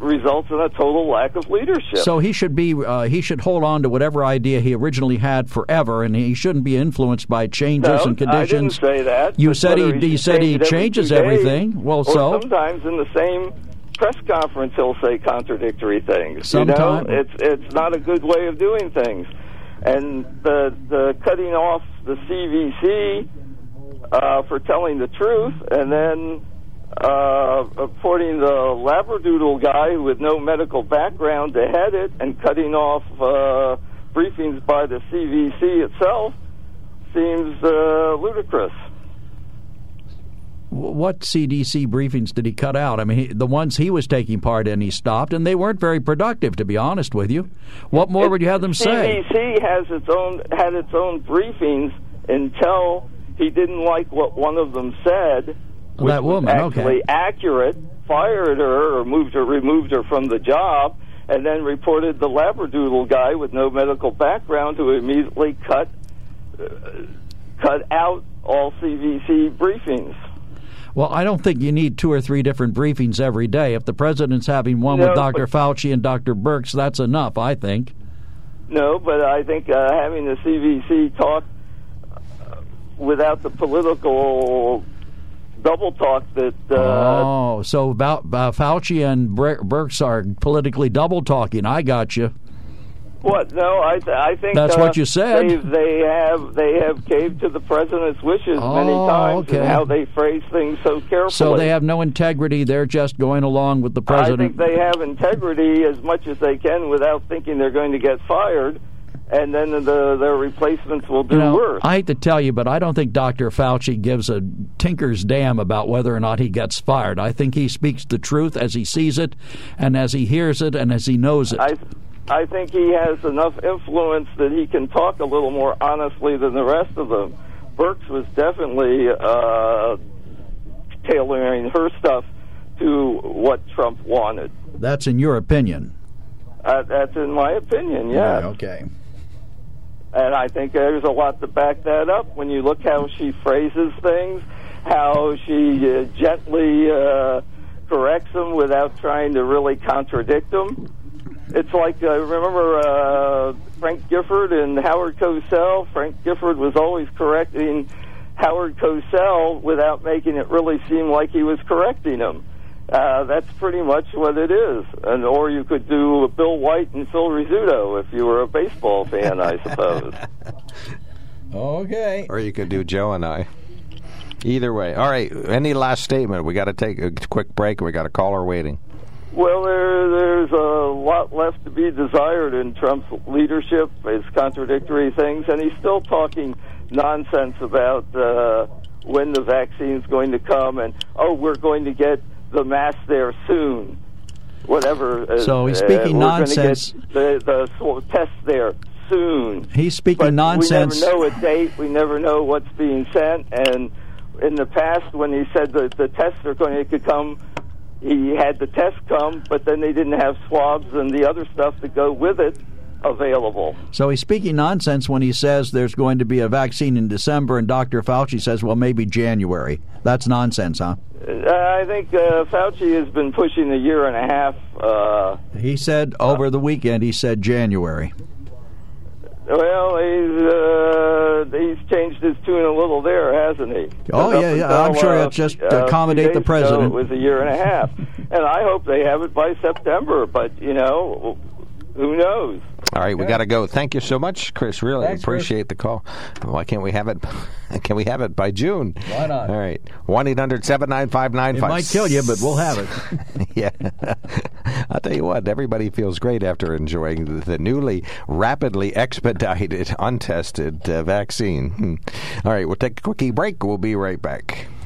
results in a total lack of leadership. So he should be uh, he should hold on to whatever idea he originally had forever, and he shouldn't be influenced by changes no, and conditions. I didn't say that. You said he, he said he changes everything. Days, well, so sometimes in the same press conference he'll say contradictory things. Sometime. You know, it's it's not a good way of doing things. And the the cutting off the CDC uh, for telling the truth, and then uh, appointing the labradoodle guy with no medical background to head it, and cutting off uh, briefings by the CDC itself seems uh, ludicrous what CDC briefings did he cut out? I mean, he, the ones he was taking part in, he stopped, and they weren't very productive, to be honest with you. What more it, would you have them say? CDC has its own had its own briefings until he didn't like what one of them said. Well, that woman, actually okay. accurate, fired her or moved her, removed her from the job, and then reported the labradoodle guy with no medical background who immediately cut uh, cut out all CDC briefings. Well, I don't think you need two or three different briefings every day. If the president's having one no, with Dr. Fauci and Dr. Birx, that's enough, I think. No, but I think uh, having the CDC talk uh, without the political double talk that. Uh, oh, so about uh, Fauci and Birx are politically double talking. I got you. What? No, I th- I think that's uh, what you said. They, they have they have caved to the president's wishes oh, many times, okay. and how they phrase things so carefully. So they have no integrity. They're just going along with the president. I think they have integrity as much as they can without thinking they're going to get fired and then the, their replacements will do you know, worse. I hate to tell you, but I don't think Dr. Fauci gives a tinker's damn about whether or not he gets fired. I think he speaks the truth as he sees it, and as he hears it, and as he knows it. I, I think he has enough influence that he can talk a little more honestly than the rest of them. Birx was definitely uh, tailoring her stuff to what Trump wanted. That's in your opinion. Uh, that's in my opinion, yeah. okay. And I think there's a lot to back that up when you look how she phrases things, how she uh, gently uh, corrects them without trying to really contradict them. It's like uh, remember uh, Frank Gifford and Howard Cosell. Frank Gifford was always correcting Howard Cosell without making it really seem like he was correcting him. Uh, that's pretty much what it is. And or you could do Bill White and Phil Rizzuto if you were a baseball fan, I suppose. okay. Or you could do Joe and I. Either way. All right. Any last statement? We got to take a quick break. We got a caller waiting. Well, there, there's a lot left to be desired in Trump's leadership, his contradictory things, and he's still talking nonsense about uh, when the vaccine's going to come and, oh, we're going to get the mass there soon. Whatever. So he's uh, speaking we're nonsense. The, the test there soon. He's speaking but nonsense. We never know a date. We never know what's being sent. And in the past, when he said that the tests are going to come, he had the test come, but then they didn't have swabs and the other stuff to go with it available. So he's speaking nonsense when he says there's going to be a vaccine in December, and Dr. Fauci says, well, maybe January. That's nonsense, huh? Uh, I think uh, Fauci has been pushing a year and a half. Uh, he said over the weekend, he said January. Well, he's uh, he's changed his tune a little there, hasn't he? Oh yeah, yeah. I'm sure it's just to accommodate the president. Ago, it was a year and a half, and I hope they have it by September. But you know, who knows? All right, we got to go. Thank you so much, Chris. Really Thanks, appreciate Chris. the call. Why can't we have it? Can we have it by June? Why not? All right, one eight hundred seven nine five nine It five. might kill you, but we'll have it. yeah, I'll tell you what. Everybody feels great after enjoying the, the newly, rapidly expedited, untested uh, vaccine. Hmm. All right, we'll take a quickie break. We'll be right back.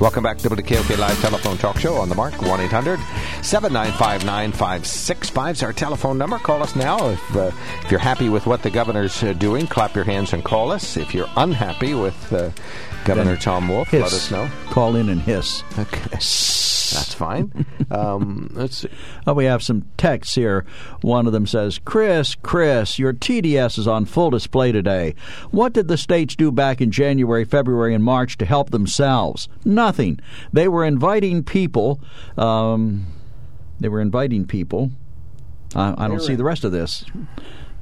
Welcome back to the KOK Live Telephone Talk Show on the mark. 1 800 795 9565 is our telephone number. Call us now. If, uh, if you're happy with what the governor's uh, doing, clap your hands and call us. If you're unhappy with uh, Governor Then Tom Wolf, hiss. let us know. Call in and hiss. Okay. That's fine. um, let's see. Oh, we have some texts here. One of them says, Chris, Chris, your TDS is on full display today. What did the states do back in January, February, and March to help themselves? Nothing. They were inviting people. Um, they were inviting people. I, I don't see the rest of this.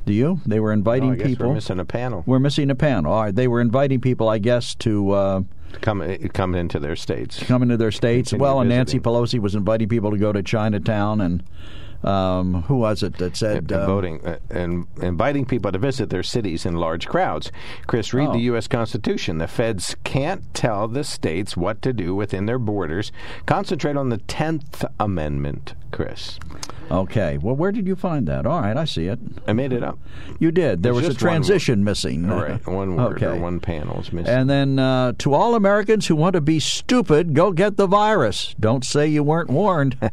Do you? They were inviting Oh, I guess people. we're missing a panel. We're missing a panel. All right. They were inviting people, I guess, to uh, Come, come into their states. come into their states. Continue well, and Nancy. Pelosi was inviting people to go to Chinatown and um, who was it that said uh, voting uh, and inviting people to visit their cities in large crowds. Chris, read Oh. the U.S. Constitution. The feds can't tell the states what to do within their borders. Concentrate on the Tenth Amendment, Chris. Okay, well, where did you find that? All right, I see it. I made it up. You did. There It's was a transition missing. All right, one word okay. or one panel is missing. And then uh, to all Americans who want to be stupid, go get the virus. Don't say you weren't warned.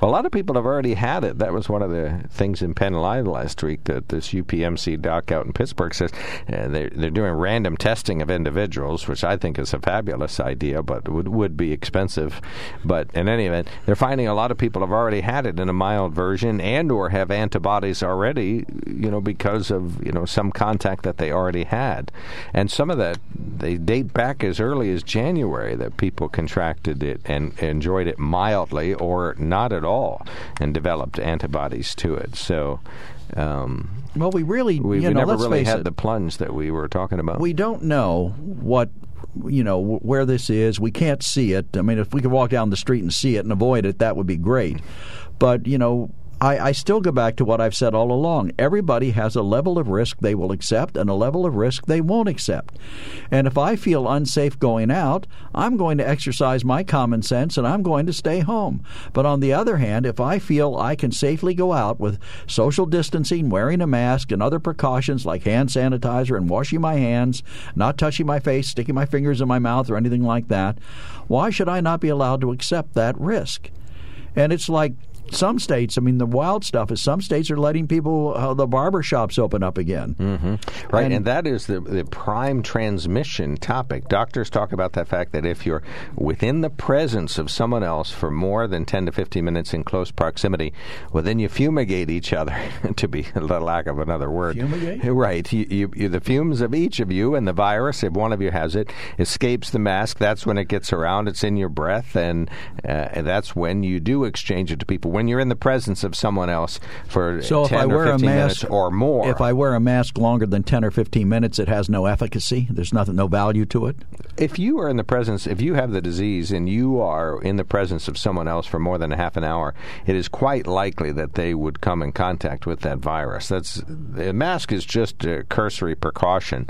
Well, a lot of people have already had it. That was one of the things in Penn Live last week that this UPMC doc out in Pittsburgh says uh, they're, they're doing random testing of individuals, which I think is a fabulous idea, but would, would be expensive. But in any event, they're finding a lot of people have already had it in a mild version and or have antibodies already, you know, because of, you know, some contact that they already had. And some of that, they date back as early as January that people contracted it and enjoyed it mildly or not at all and developed antibodies to it. So um, well, we really, we, we know, never really had it. the plunge that we were talking about. we don't know what you know where this is we can't see it i mean if we could walk down the street and see it and avoid it that would be great but you know I, I still go back to what I've said all along. Everybody has a level of risk they will accept and a level of risk they won't accept. And if I feel unsafe going out, I'm going to exercise my common sense and I'm going to stay home. But on the other hand, if I feel I can safely go out with social distancing, wearing a mask, and other precautions like hand sanitizer and washing my hands, not touching my face, sticking my fingers in my mouth, or anything like that, why should I not be allowed to accept that risk? And it's like some states, I mean, the wild stuff is some states are letting people, uh, the barber shops open up again. Mm-hmm. Right, and, And- that is the the prime transmission topic. Doctors talk about the fact that if you're within the presence of someone else for more than 10 to 15 minutes in close proximity, well, then you fumigate each other, to be the lack of another word. Fumigate? Right. You, you, you, the fumes of each of you and the virus, if one of you has it, escapes the mask. That's when it gets around. It's in your breath, and, uh, and that's when you do exchange it to people. When you're in the presence of someone else for So 10 if I or wear a 15 mask minutes or more. if I wear a mask longer than ten or fifteen minutes, it has no efficacy. There's nothing, no value to it. if you are in the presence, if you have the disease and you are in the presence of someone else for more than a half an hour, it is quite likely that they would come in contact with that virus. That's the mask is just a cursory precaution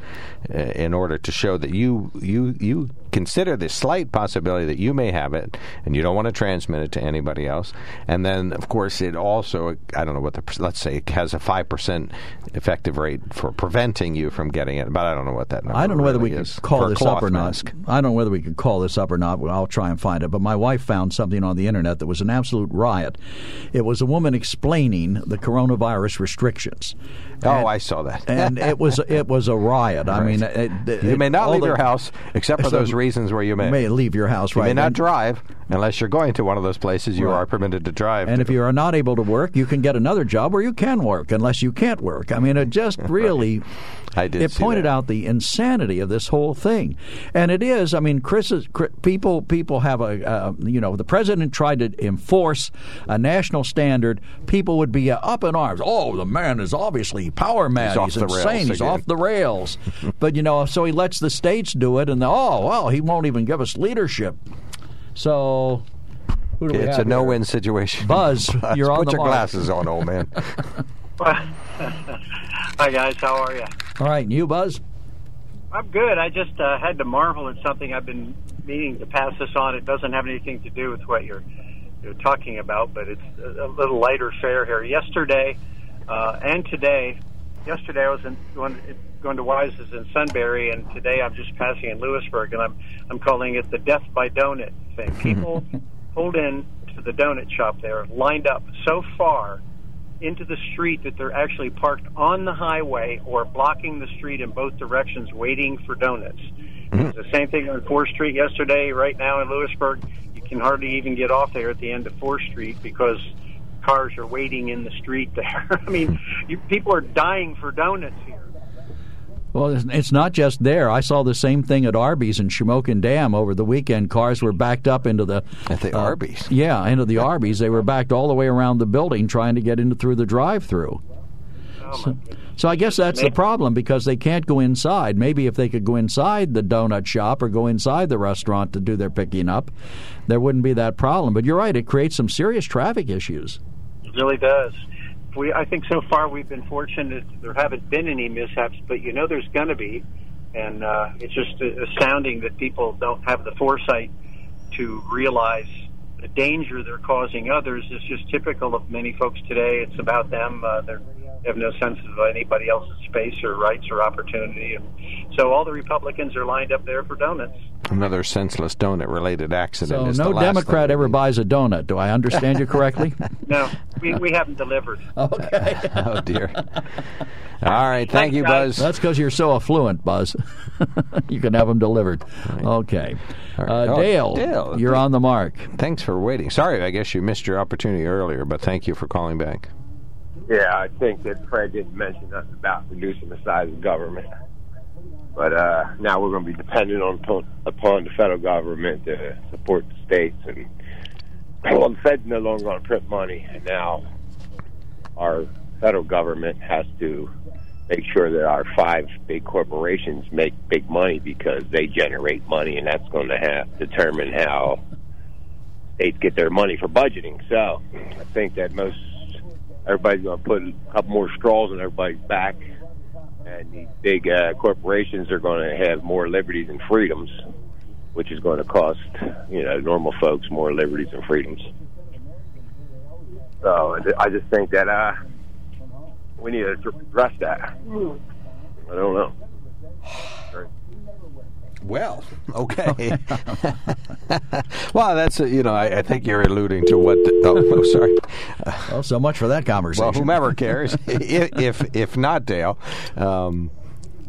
uh, in order to show that you you you consider the slight possibility that you may have it and you don't want to transmit it to anybody else. And then, of course, it also I don't know what the, let's say it has a five percent effective rate for preventing you from getting it, but I don't know what that number I don't know whether we is could call for this up or mask. not. I don't know whether we could call this up or not. Well, I'll try and find it. But my wife found something on the internet that was an absolute riot. It was a woman explaining the coronavirus restrictions. Oh, And- I saw that. and it was it was a riot. I mean, it, it, you may not leave the- your house except for So- those reasons where you may. May leave your house, You right? may not And- drive unless you're going to one of those places. You Right. are permitted to drive. And to. if you are not able to work, you can get another job where you can work, unless you can't work. I mean, it just really. I did It pointed that. out the insanity of this whole thing, and it is. I mean, Chris is Chris, people. People have a. Uh, you know, the president tried to enforce a national standard. People would be uh, up in arms. Oh, the man is obviously power mad. He's off the insane. rails He's again." off the rails. but you know, so he lets the states do it, and the, oh well, he won't even give us leadership. So. Who do we it's have a no-win situation. Buzz, you're on Put the your mark. glasses on, old man. Hi guys, how are you? All right, and you, Buzz. I'm good. I just uh, had to marvel at something. I've been meaning to pass this on. It doesn't have anything to do with what you're you're talking about, but it's a, a little lighter fare here. Yesterday uh, and today, yesterday I was in, going, going to Weis's in Sunbury, and today I'm just passing in Lewisburg, and I'm I'm calling it the death by donut thing. People pulled in to the donut shop there, lined up so far into the street that they're actually parked on the highway or blocking the street in both directions waiting for donuts. It's the same thing on 4th Street yesterday. Right now in Lewisburg, you can hardly even get off there at the end of 4th Street because cars are waiting in the street there. I mean, you, people are dying for donuts here. Well, it's- it's not just there. I saw the same thing at Arby's in Shamokin Dam over the weekend. Cars were backed up into the At the uh, Arby's? Yeah, into the Arby's. They were backed all the way around the building trying to get into through the drive-through. So, so I guess that's the problem because they can't go inside. Maybe if they could go inside the donut shop or go inside the restaurant to do their picking up, there wouldn't be that problem. But you're right; it creates some serious traffic issues. Really does. We, I think so far we've been fortunate. There haven't been any mishaps, but you know there's going to be, and uh, it's just astounding that people don't have the foresight to realize the danger they're causing others. It's just typical of many folks today. It's about them. Uh, they're they have no sense of anybody else's space or rights or opportunity. And so all the Republicans are lined up there for donuts. Another senseless donut related accident. So no Democrat ever buys a donut. Do I understand you correctly? no, we, we haven't delivered. Okay. oh, dear. All right. Thank Thanks, you, guys. Buzz. That's because you're so affluent, Buzz. you can have them delivered. Okay. All Uh. Oh, Dale, Dale, you're on the mark. Thanks for waiting. Sorry, I guess you missed your opportunity earlier, but thank you for calling back. Yeah, I think that Fred didn't mention nothing about reducing the size of government. But uh, now we're going to be dependent on upon the federal government to support the states, and well, the Fed's no longer going to print money, and now our federal government has to make sure that our five big corporations make big money because they generate money, and that's going to have determine how states get their money for budgeting. So I think that most everybody's going to put a couple more straws on everybody's back, and these big uh, corporations are going to have more liberties and freedoms, which is going to cost you know normal folks more liberties and freedoms. So I just think that uh, we need to address that. I don't know. Well, okay. well, that's you know, I, I think you're alluding to what. Oh, oh, sorry. Well, so much for that conversation. Well, whomever cares, if, if if not Dale. Um,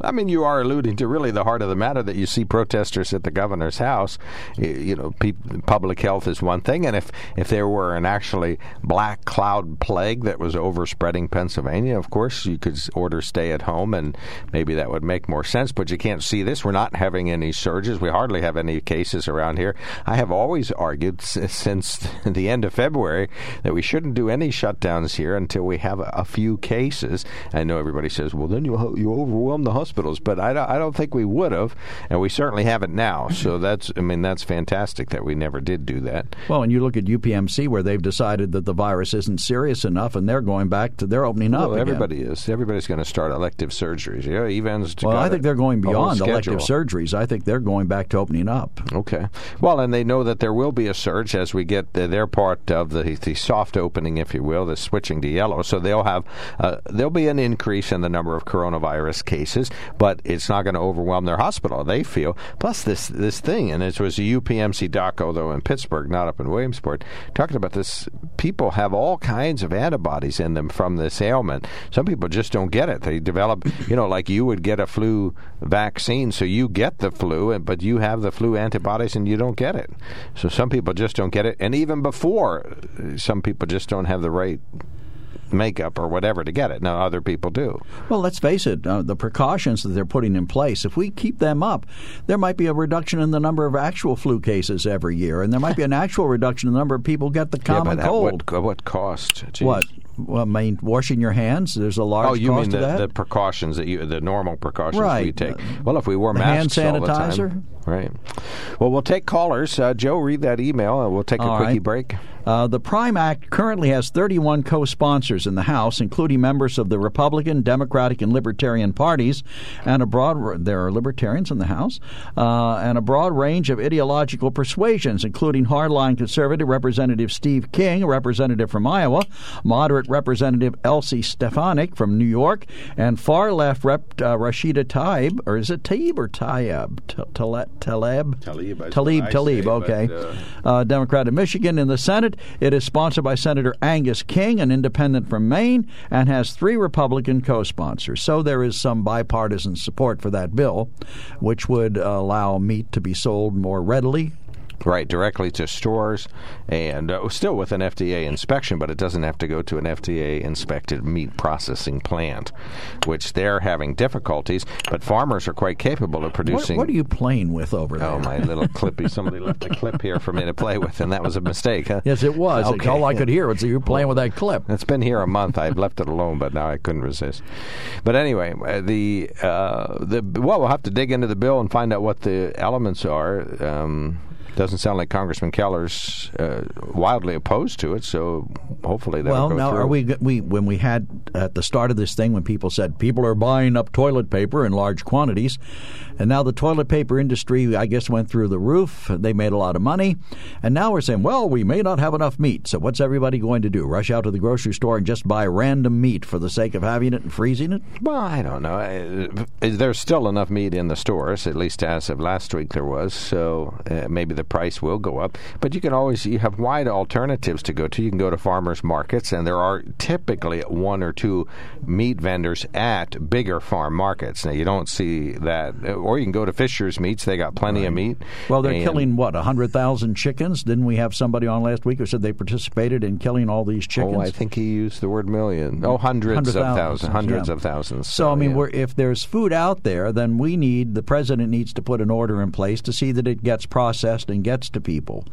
I mean, you are alluding to really the heart of the matter that you see protesters at the governor's house. You, know, pe- public health is one thing, and if if there were an actually black cloud plague that was overspreading Pennsylvania, of course you could order stay at home, and maybe that would make more sense. But you can't see this. We're not having any surges. We hardly have any cases around here. I have always argued s- since the end of February that we shouldn't do any shutdowns here until we have a, a few cases. I know everybody says, "Well, then you you overwhelm the hospitals," but I don't, I don't think we would have, and we certainly haven't now. So that's I mean that's fantastic that we never did do that. Well, and you look at UPMC where they've decided that the virus isn't serious enough, and they're going back to they're opening up. Well, again. everybody is. Everybody's going to start elective surgeries. Yeah, Evans. Well, I think they're going beyond elective surgeries. I think they're going back to opening up. Okay. Well, and they know that there will be a surge as we get the, their part of the the soft opening, if you will, the switching to yellow. So they'll have uh, there'll be an increase in the number of coronavirus cases, but it's not going to overwhelm their hospital. They feel. Plus this this thing, and it was a UPMC doc, although in Pittsburgh, not up in Williamsport, talking about this. People have all kinds of antibodies in them from this ailment. Some people just don't get it. They develop, you know, like you would get a flu vaccine, so you get the flu, but you have the flu antibodies and you don't get it. So some people just don't get it, and even before, some people just don't have the right makeup or whatever to get it. Now other people do. Well, let's face it, uh, the precautions that they're putting in place, if we keep them up, there might be a reduction in the number of actual flu cases every year, and there might be an actual reduction in the number of people get the common yeah, cold. what, what cost? Jeez. What? Well, I mean, washing your hands. There's a large Oh, you cost mean the, the precautions that you, the normal precautions we Right. take? Well, if we wore The hand masks all the time, sanitizer? right? Well, we'll take callers. Uh, Joe, read that email, and we'll take a quickie right. break. Uh, the Prime Act currently has 31 co sponsors in the House, including members of the Republican, Democratic, and Libertarian parties, and a broad there are libertarians in the House, uh, and a broad range of ideological persuasions, including hardline conservative Representative Steve King, a representative from Iowa, moderate Representative Elsie Stefanik from New York, and far left Rep uh, Rashida Tlaib, or is it Taib or Tayeb? T- Tale- Taleb? Tlaib is Talib, Talib, okay. but, uh, Democrat of Michigan in the Senate. It is sponsored by Senator Angus King, an independent from Maine, and has three Republican co sponsors. So there is some bipartisan support for that bill, which would allow meat to be sold more readily Right, directly to stores, and uh, still with an FDA inspection, but it doesn't have to go to an FDA inspected meat processing plant, which they're having difficulties. But farmers are quite capable of producing. what are you playing with over there? Oh, my little clippy! Somebody left a clip here for me to play with, and that was a mistake. Huh? Yes, it was. Okay. All I could hear was you playing with that clip. It's been here a month. I've left it alone, but now I couldn't resist. But anyway, uh, the uh, the well, we'll have to dig into the bill and find out what the elements are. Um, doesn't sound like Congressman Keller's uh, wildly opposed to it, so hopefully that'll Well, go now through. are we? We when we had at the start of this thing when people said people are buying up toilet paper in large quantities, and now the toilet paper industry, I guess, went through the roof. They made a lot of money, and now we're saying, well, we may not have enough meat. So what's everybody going to do? Rush out to the grocery store and just buy random meat for the sake of having it and freezing it? Well, I don't know. Uh, There's still enough meat in the stores, at least as of last week there was. So uh, maybe the price will go up. But you can always you have wide alternatives to go to. You can go to farmers markets, and there are typically one or two meat vendors at bigger farm markets. Now you don't see that, or you can go to Fisher's Meats. They got plenty of meat. Well, they're And- killing what hundred thousand chickens. Didn't we have somebody on last week who said they participated in killing all these chickens? Oh, I think he used the word million. Oh, hundreds Hundred of thousands, thousands, hundreds yeah. of thousands. So, I mean, yeah. we're, if there's food out there, then we need the president needs to put an order in place to see that it gets processed and gets to people.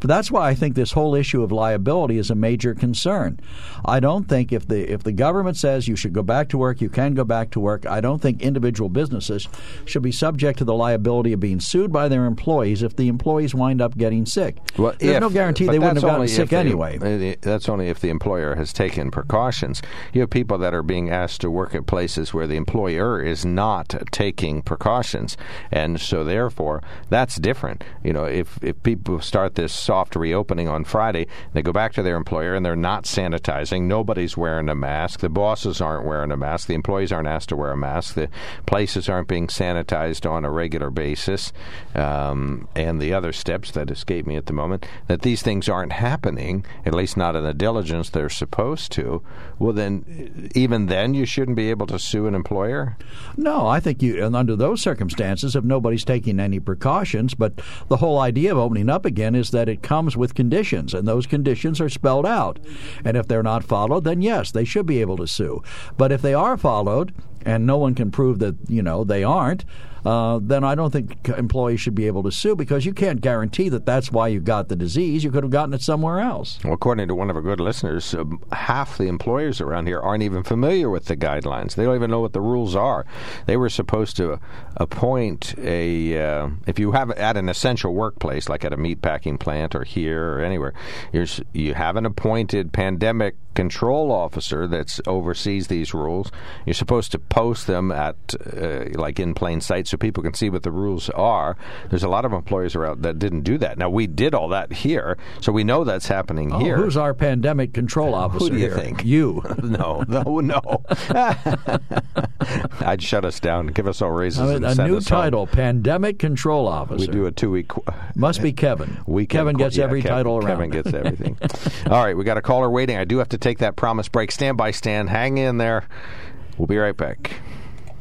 But that's why I think this whole issue of liability is a major concern. I don't think if the if the government says you should go back to work, you can go back to work. I don't think individual businesses should be subject to the liability of being sued by their employees if the employees wind up getting sick. Well, There's if- no guarantee they wouldn't have gotten sick the- anyway. uh, That's only if the employer has taken precautions. You have people that are being asked to work at places where the employer is not taking precautions, and so therefore that's different. You know, if if people start this soft reopening on Friday, they go back to their employer and they're not sanitizing. Nobody's wearing a mask. The bosses aren't wearing a mask. The employees aren't asked to wear a mask. The places aren't being sanitized on a regular basis, um, and the other steps that escape me at the moment. That these things aren't happening, at least not in the diligence they're supposed to. Well, then, even then, you shouldn't be able to sue an employer. No, I think you, and under those circumstances, if nobody's taking any precautions, but the whole idea of opening up again is that it comes with conditions, and those conditions are spelled out. And if they're not followed, then yes, they should be able to sue. But if they are followed, and no one can prove that you know they aren't, uh, then I don't think employees should be able to sue because you can't guarantee that that's why you got the disease. You could have gotten it somewhere else. Well, according to one of our good listeners, um, half the employers around here aren't even familiar with the guidelines. They don't even know what the rules are. They were supposed to appoint a, uh, if you have at an essential workplace, like at a meat packing plant or here or anywhere, you have an appointed pandemic control officer that oversees these rules. You're supposed to post them at, uh, like in plain sight, so people can see what the rules are. There's a lot of employers around that didn't do that. Now we did all that here, so we know that's happening Oh, here. who's our pandemic control officer Who do you here? think? You. no, no, no. I'd shut us down, give us all raises, I mean, and a new us home. title, pandemic control officer. We do a two-week. Must be Kevin. Weekend Kevin gets yeah, every Kevin- title around. Kevin gets everything. All right, we got a caller waiting. I do have to take that promise break. Stand by, Stan. Hang in there. We'll be right back.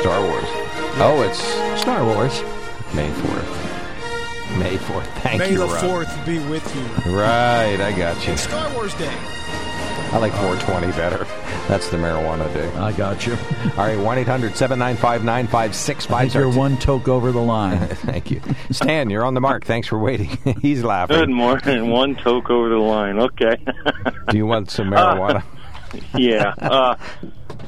Star Wars. Oh, it's Star Wars. May 4th. May 4th. Thank May you, the Rob. 4th be with you. Right, I got you. It's Star Wars Day. I like 420 better. That's the marijuana day. I got you. All right, 1 800 795 9565. I think you're one toke over the line. Thank you. Stan, you're on the mark. Thanks for waiting. He's laughing. Good morning. One toke over the line. Okay. Do you want some marijuana? Uh, yeah. Uh,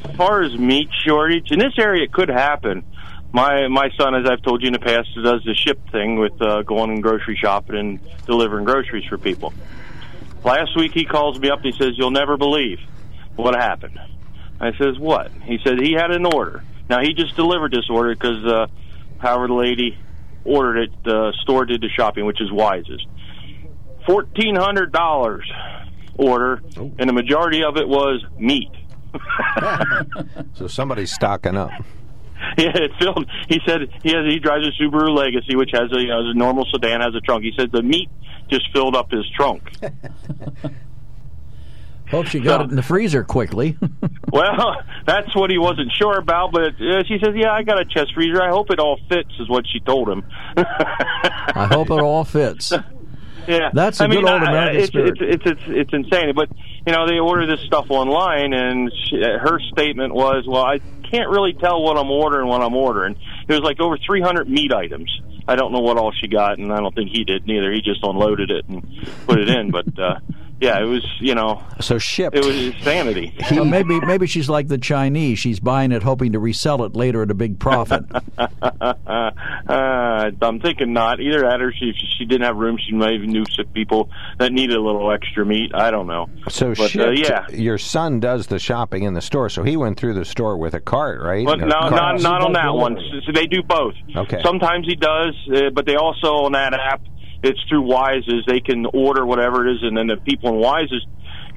as far as meat shortage, in this area, it could happen. My my son, as I've told you in the past, does the ship thing with uh, going and grocery shopping and delivering groceries for people. Last week, he calls me up and he says, "You'll never believe what happened." I says, "What?" He said he had an order. Now he just delivered this order because uh, the lady ordered it, the store did the shopping, which is Weis's. Fourteen hundred dollars order, and the majority of it was meat. so somebody's stocking up. Yeah, it filled. He said he has he drives a Subaru Legacy, which has a you know a normal sedan has a trunk. He said the meat just filled up his trunk. Hope she got so, it in the freezer quickly. well, that's what he wasn't sure about. But uh, she says, "Yeah, I got a chest freezer. I hope it all fits," is what she told him. I hope it all fits. Yeah, that's a I good mean, old American it's, spirit. It's, it's, it's it's insane. But you know, they order this stuff online, and she, her statement was, "Well, I can't really tell what I'm ordering when I'm ordering." It was like over 300 meat items. I don't know what all she got, and I don't think he did neither. He just unloaded it and put it in. But uh, yeah, it was you know. So shipped. It was insanity. well, maybe maybe she's like the Chinese. She's buying it hoping to resell it later at a big profit. uh, I'm thinking not either that, or she she didn't have room. She might even knew some people that needed a little extra meat. I don't know. So but, shipped, uh, yeah, your son does the shopping in the store, so he went through the store with a cart, right? But no, cart. not not on that one. So they do both. Okay. Sometimes he does, uh, but they also on that app it's through Weis's. They can order whatever it is, and then the people in Weis's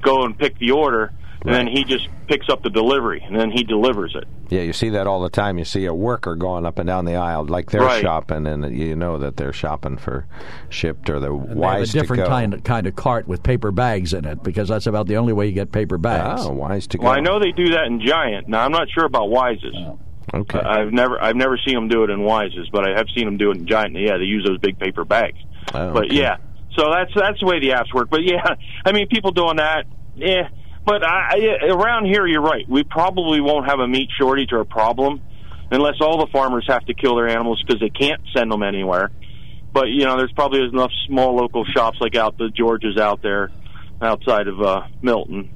go and pick the order, and then he just picks up the delivery, and then he delivers it. Yeah, you see that all the time. You see a worker going up and down the aisle like they're Right. shopping, and you know that they're shopping for shipped or the They have a wise different to go. kind of, kind of cart with paper bags in it because that's about the only way you get paper bags. Oh, wise to go. Well, I know they do that in Giant. Now I'm not sure about Weis's. Oh. Okay. I've never I've never seen them do it in Weis's, but I have seen them do it in Giant. Yeah, they use those big paper bags. Oh, But yeah, so that's that's the way the apps work. But yeah, I mean, people doing that, yeah. But I, I, around here, you're right. We probably won't have a meat shortage or a problem unless all the farmers have to kill their animals because they can't send them anywhere. But you know, there's probably enough small local shops like out the Georges out there, outside of uh, Milton.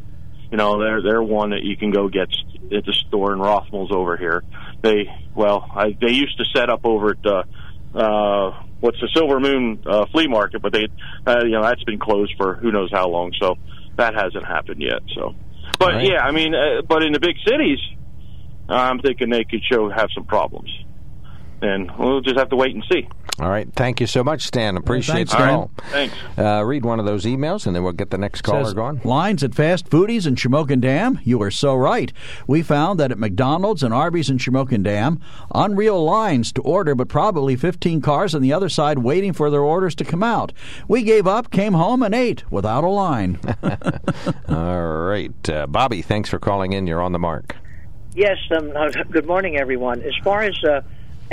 You know, they're they're one that you can go get at the store in Rothmel's over here. They well, I, they used to set up over at uh, uh, what's the Silver Moon uh, flea market, but they uh, you know that's been closed for who knows how long, so that hasn't happened yet. So, but right. yeah, I mean, uh, but in the big cities, I'm thinking they could show have some problems, and we'll just have to wait and see. All right. Thank you so much, Stan. Appreciate thanks, the Stan. call. Thanks. Uh, read one of those emails, and then we'll get the next caller Says, going. Lines at fast foodies in Shamokin Dam. You are so right. We found that at McDonald's and Arby's in Shamokin Dam, unreal lines to order, but probably 15 cars on the other side waiting for their orders to come out. We gave up, came home, and ate without a line. All right. Uh, Bobby, thanks for calling in. You're on the mark. Yes. Um, uh, good morning, everyone. As far as uh,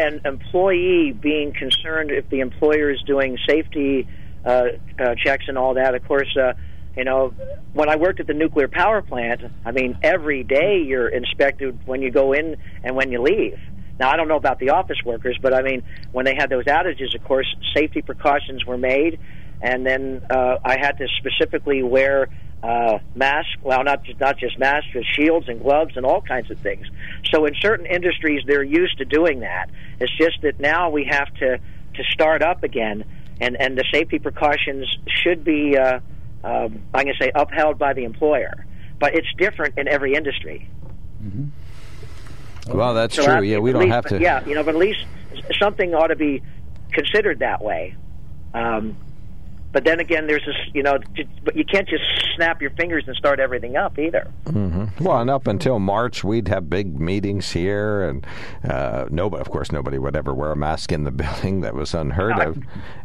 an employee being concerned if the employer is doing safety uh, uh, checks and all that, of course, uh, you know, when I worked at the nuclear power plant, I mean, every day you're inspected when you go in and when you leave. Now, I don't know about the office workers, but I mean, when they had those outages, of course, safety precautions were made, and then uh, I had to specifically wear uh, masks. Well, not just, not just masks, but shields and gloves and all kinds of things. So, in certain industries, they're used to doing that. It's just that now we have to to start up again, and and the safety precautions should be, uh, um, I'm going to say, upheld by the employer. But it's different in every industry. Well, that's So true. Yeah, we don't least- have to. Yeah, you know, but at least something ought to be considered that way. Um, but then again, there's this, you know, but you can't just snap your fingers and start everything up either. hmm Well, and up until March, we'd have big meetings here, and uh, nobody, of course, nobody would ever wear a mask in the building. That was unheard of.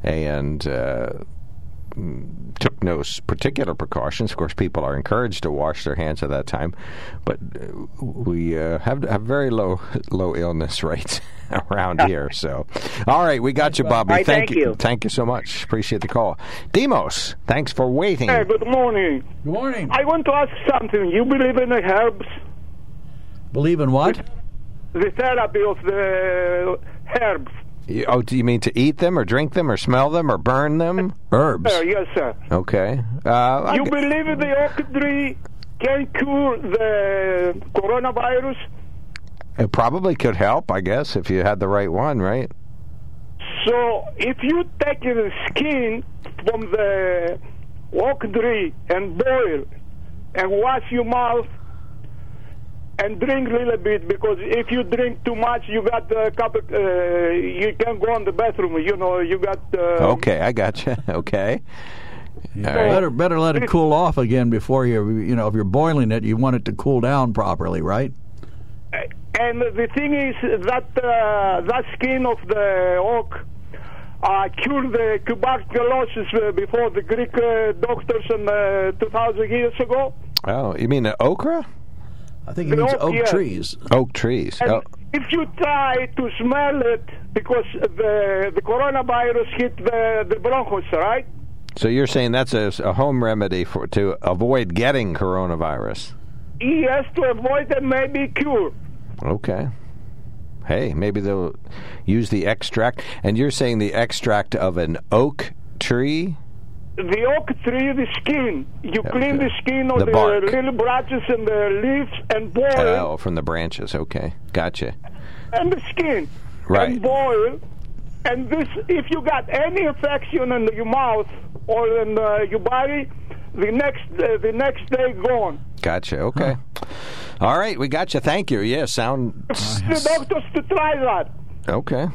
And uh, took no particular precautions. Of course, people are encouraged to wash their hands at that time, but uh, we uh, have have very low low illness rates around here. So, all right, we got you, Bobby. All right, thank you. Thank you so much. Appreciate the call, Demos. Thanks for waiting. Hey, good morning. Good morning. I want to ask something. You believe in the herbs? Believe in what? The therapy of the herbs? Oh, do you mean to eat them or drink them or smell them or burn them? Herbs. Uh, yes, sir. Okay. Uh, you g- believe the oak tree can cure the coronavirus? it probably could help, I guess, if you had the right one, right? So if you take the skin from the oak tree and boil and wash your mouth and drink a little bit because if you drink too much you got a couple uh, you can go in the bathroom you know you got uh, Okay, I got you. Okay. All right. Better better let it cool off again before you you know if you're boiling it you want it to cool down properly, right? and the thing is that uh, that skin of the oak uh, cured the tuberculosis uh, before the Greek uh, doctors in uh, 2,000 years ago. Oh, you mean the okra? I think it means oh, oak, yeah. trees. Oak trees. And Oh, if you try to smell it, because the the coronavirus hit the, the bronchos, right? so you're saying that's a, a home remedy for to avoid getting coronavirus? Yes, to avoid and maybe cure. Okay. Hey, maybe they'll use the extract. And you're saying the extract of an oak tree? The oak tree, the skin. You clean the skin of The the, little branches and the leaves and boil. Oh, from the branches. Okay, gotcha. and the skin Right. and boil. And this, if you got any infection in your mouth or in uh, your body, the next uh, the next day gone. Gotcha. Okay. All right, we got you. Thank you. Yeah, sound. The doctors to try that. Okay.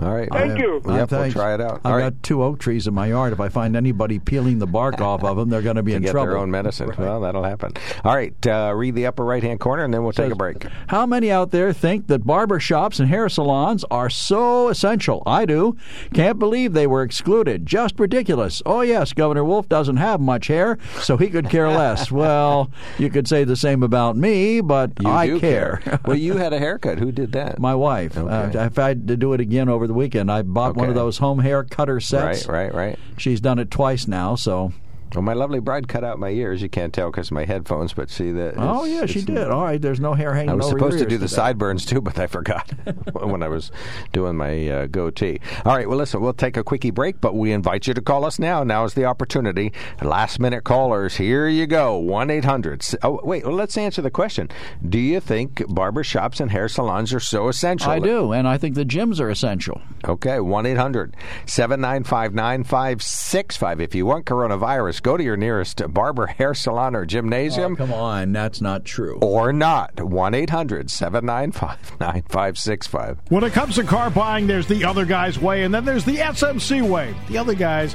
All right. Thank you. Yep, we'll try it out. I've All got right. two oak trees in my yard. If I find anybody peeling the bark off of them, they're going to be To in get trouble. their own medicine. Well, that'll happen. All right. Uh, read the upper right hand corner, and then we'll take a break. How many out there think that barber shops and hair salons are so essential? I do. Can't believe they were excluded. Just ridiculous. Oh, yes, Governor Wolf doesn't have much hair, so he could care less. well, you could say the same about me, but You I do care. well, you had a haircut. Who did that? My wife. Okay. Uh, if I had to do it again over the weekend, I bought one of those home hair cutter sets. Right, right, right. She's done it twice now, so. Well, my lovely bride cut out my ears. You can't tell because of my headphones, but see that. Oh, yeah, she did. All right, there's no hair hanging I was supposed to do the today. sideburns too, but I forgot when I was doing my uh, goatee. All right, well, listen, we'll take a quickie break, but we invite you to call us now. Now is the opportunity. Last minute callers, here you go 1 800. Oh, wait, well, let's answer the question. Do you think barber shops and hair salons are so essential? I do, and I think the gyms are essential. Okay, 1 800 795 9565. If you want coronavirus, go to your nearest barber, hair salon, or gymnasium. Oh, come on, that's not true. Or not. 1 800 795 9565. When it comes to car buying, there's the other guy's way, and then there's the SMC way. The other guys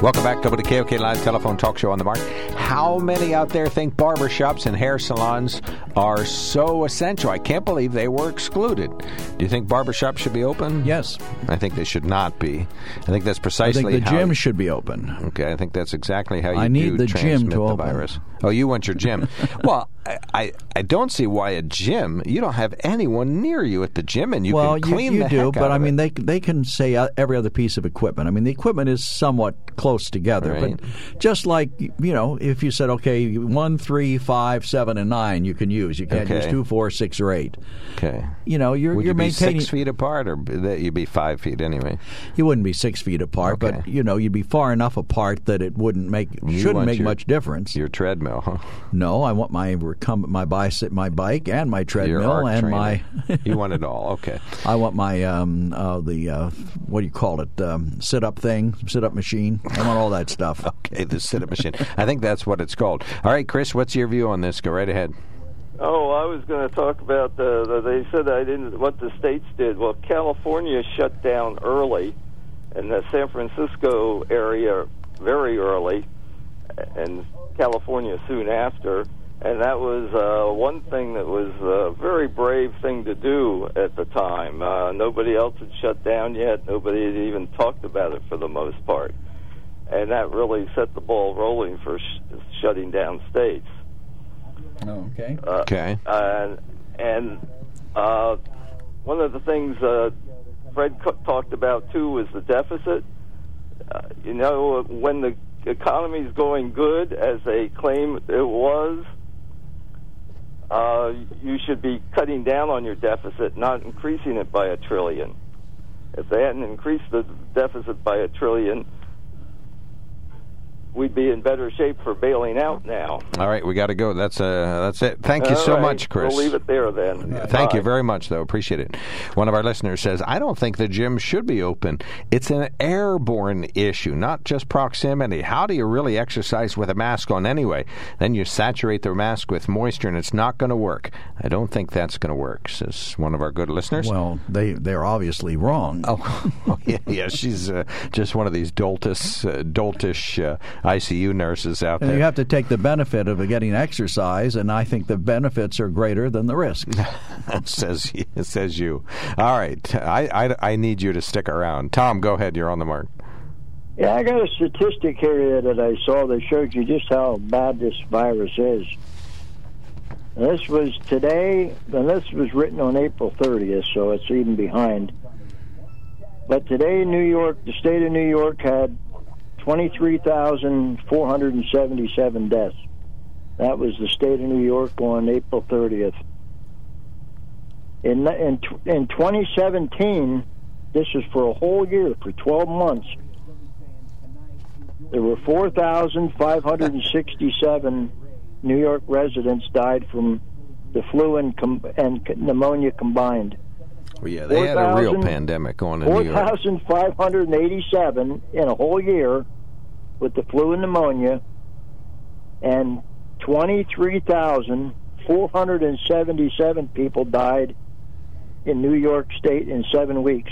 Welcome back to the KOK Live Telephone Talk Show on the Mark. How many out there think barber shops and hair salons are so essential? I can't believe they were excluded. Do you think barber shops should be open? Yes. I think they should not be. I think that's precisely I think the gym should be open. Okay, I think that's exactly how you I need the gym to the open. virus. Oh, you want your gym? well, I, I, don't see why a gym. You don't have anyone near you at the gym, and you well, can clean you, you the do, but I mean, they they can say uh, every other piece of equipment. I mean, the equipment is somewhat close together, Right. but just like you know, if you said okay, one, three, five, seven, and nine, you can use. You can't use Okay. two, four, six, or eight. Okay. You know, you're Would you're you maintaining. six feet apart, or that you'd be five feet anyway? You wouldn't be six feet apart, Okay. but you know, you'd be far enough apart that it wouldn't make You shouldn't make your- much difference. Your treadmill, huh? No, I want my recumbent, my bicycle, my bike, and my treadmill, and trainer. my. you want it all? Okay. I want my um uh, the uh, what do you call it um, sit up thing, sit up machine. I want all that stuff. Okay, the sit-up machine. I think that's what it's called. All right, Chris, what's your view on this? Go right ahead. Oh, I was going to talk about the, the. They said I didn't. What the states did. Well, California shut down early, and the San Francisco area very early, and California soon after. And that was uh, one thing that was a very brave thing to do at the time. Uh, nobody else had shut down yet. Nobody had even talked about it for the most part, and that really set the ball rolling for sh- shutting down states. Oh, okay. Uh, Okay. And and uh, one of the things uh, Fred co- talked about too was the deficit. Uh, you know, when the economy is going good, as they claim it was, uh, you should be cutting down on your deficit, not increasing it by a trillion. If they hadn't increased the deficit by a trillion, we'd be in better shape for bailing out now. All right, we got to go. That's uh, that's it. Thank you All so right, much, Chris. We'll leave it there then. Thank you very much, though. Appreciate it. One of our listeners says, I don't think the gym should be open. It's an airborne issue, not just proximity. How do you really exercise with a mask on anyway? Then you saturate the mask with moisture and it's not going to work. I don't think that's going to work, says one of our good listeners. Well, they they're obviously wrong. Oh, yeah, yeah. She's uh, just one of these doltish, uh, doltish uh, ICU nurses out And there. you have to take the benefit of getting exercise, and I think the benefits are greater than the risks. says says you. All right, I, I I need you to stick around. Tom, go ahead. You're on the mark. Yeah, I got a statistic here that I saw that showed you just how bad this virus is. And this was today, and this was written on April 30th, so it's even behind. But today in New York, the state of New York had 23,477 deaths. That was the state of New York on April 30th. In, in, in 2017, this is for a whole year, for 12 months, there were 4,567 New York residents died from the flu and, com- and pneumonia combined. Well, yeah, they had a real 4,000 pandemic going in New York. 4,587 in a whole year with the flu and pneumonia, and 23,477 people died in New York State in seven weeks.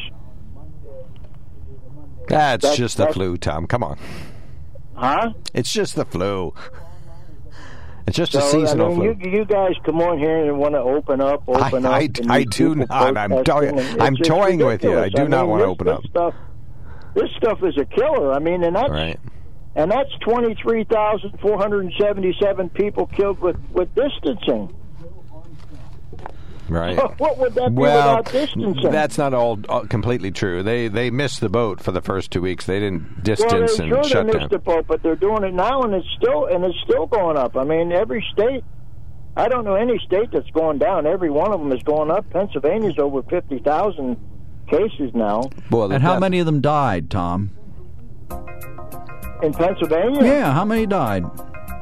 That's That's- just the flu, Tom. Come on. Huh? It's just the flu. It's just so, a seasonal I mean, flu. You, you guys come on here and want to open up, open I- up. I- I do not. I'm protesting, toy- and I'm toying with you. I ridiculous. do not mean, wanna open this up. Stuff, this stuff is a killer. I mean, and that's Right. And that's twenty three thousand four hundred and seventy seven people killed with with distancing. Right. what would that be well, without distancing? that's not all, all completely true. They they missed the boat for the first two weeks. They didn't well, distance they and sure shut they down. missed the boat, but they're doing it now, and it's still and it's still going up. I mean, every state. I don't know any state that's going down. Every one of them is going up. Pennsylvania's over fifty thousand cases now Well, and how many of them died, Tom? In Pennsylvania. Yeah, how many died?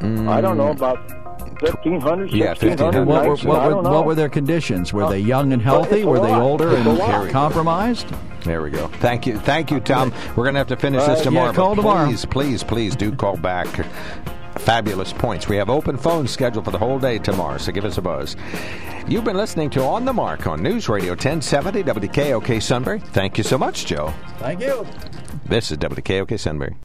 I don't know about fifteen hundred, Yeah, 1,500. What were, I what, were, don't know. what were their conditions? Were they young and healthy? Were they older It's and compromised? There we go. Thank you, thank you, Tom. We're going to have to finish this Uh, tomorrow. yeah, call tomorrow. Please, please, please do call back. Fabulous points. We have open phones scheduled for the whole day tomorrow, so give us a buzz. You've been listening to On the Mark on News Radio 1070 WKOK Sunbury. Thank you so much, Joe. Thank you. This is WKOK Sunbury.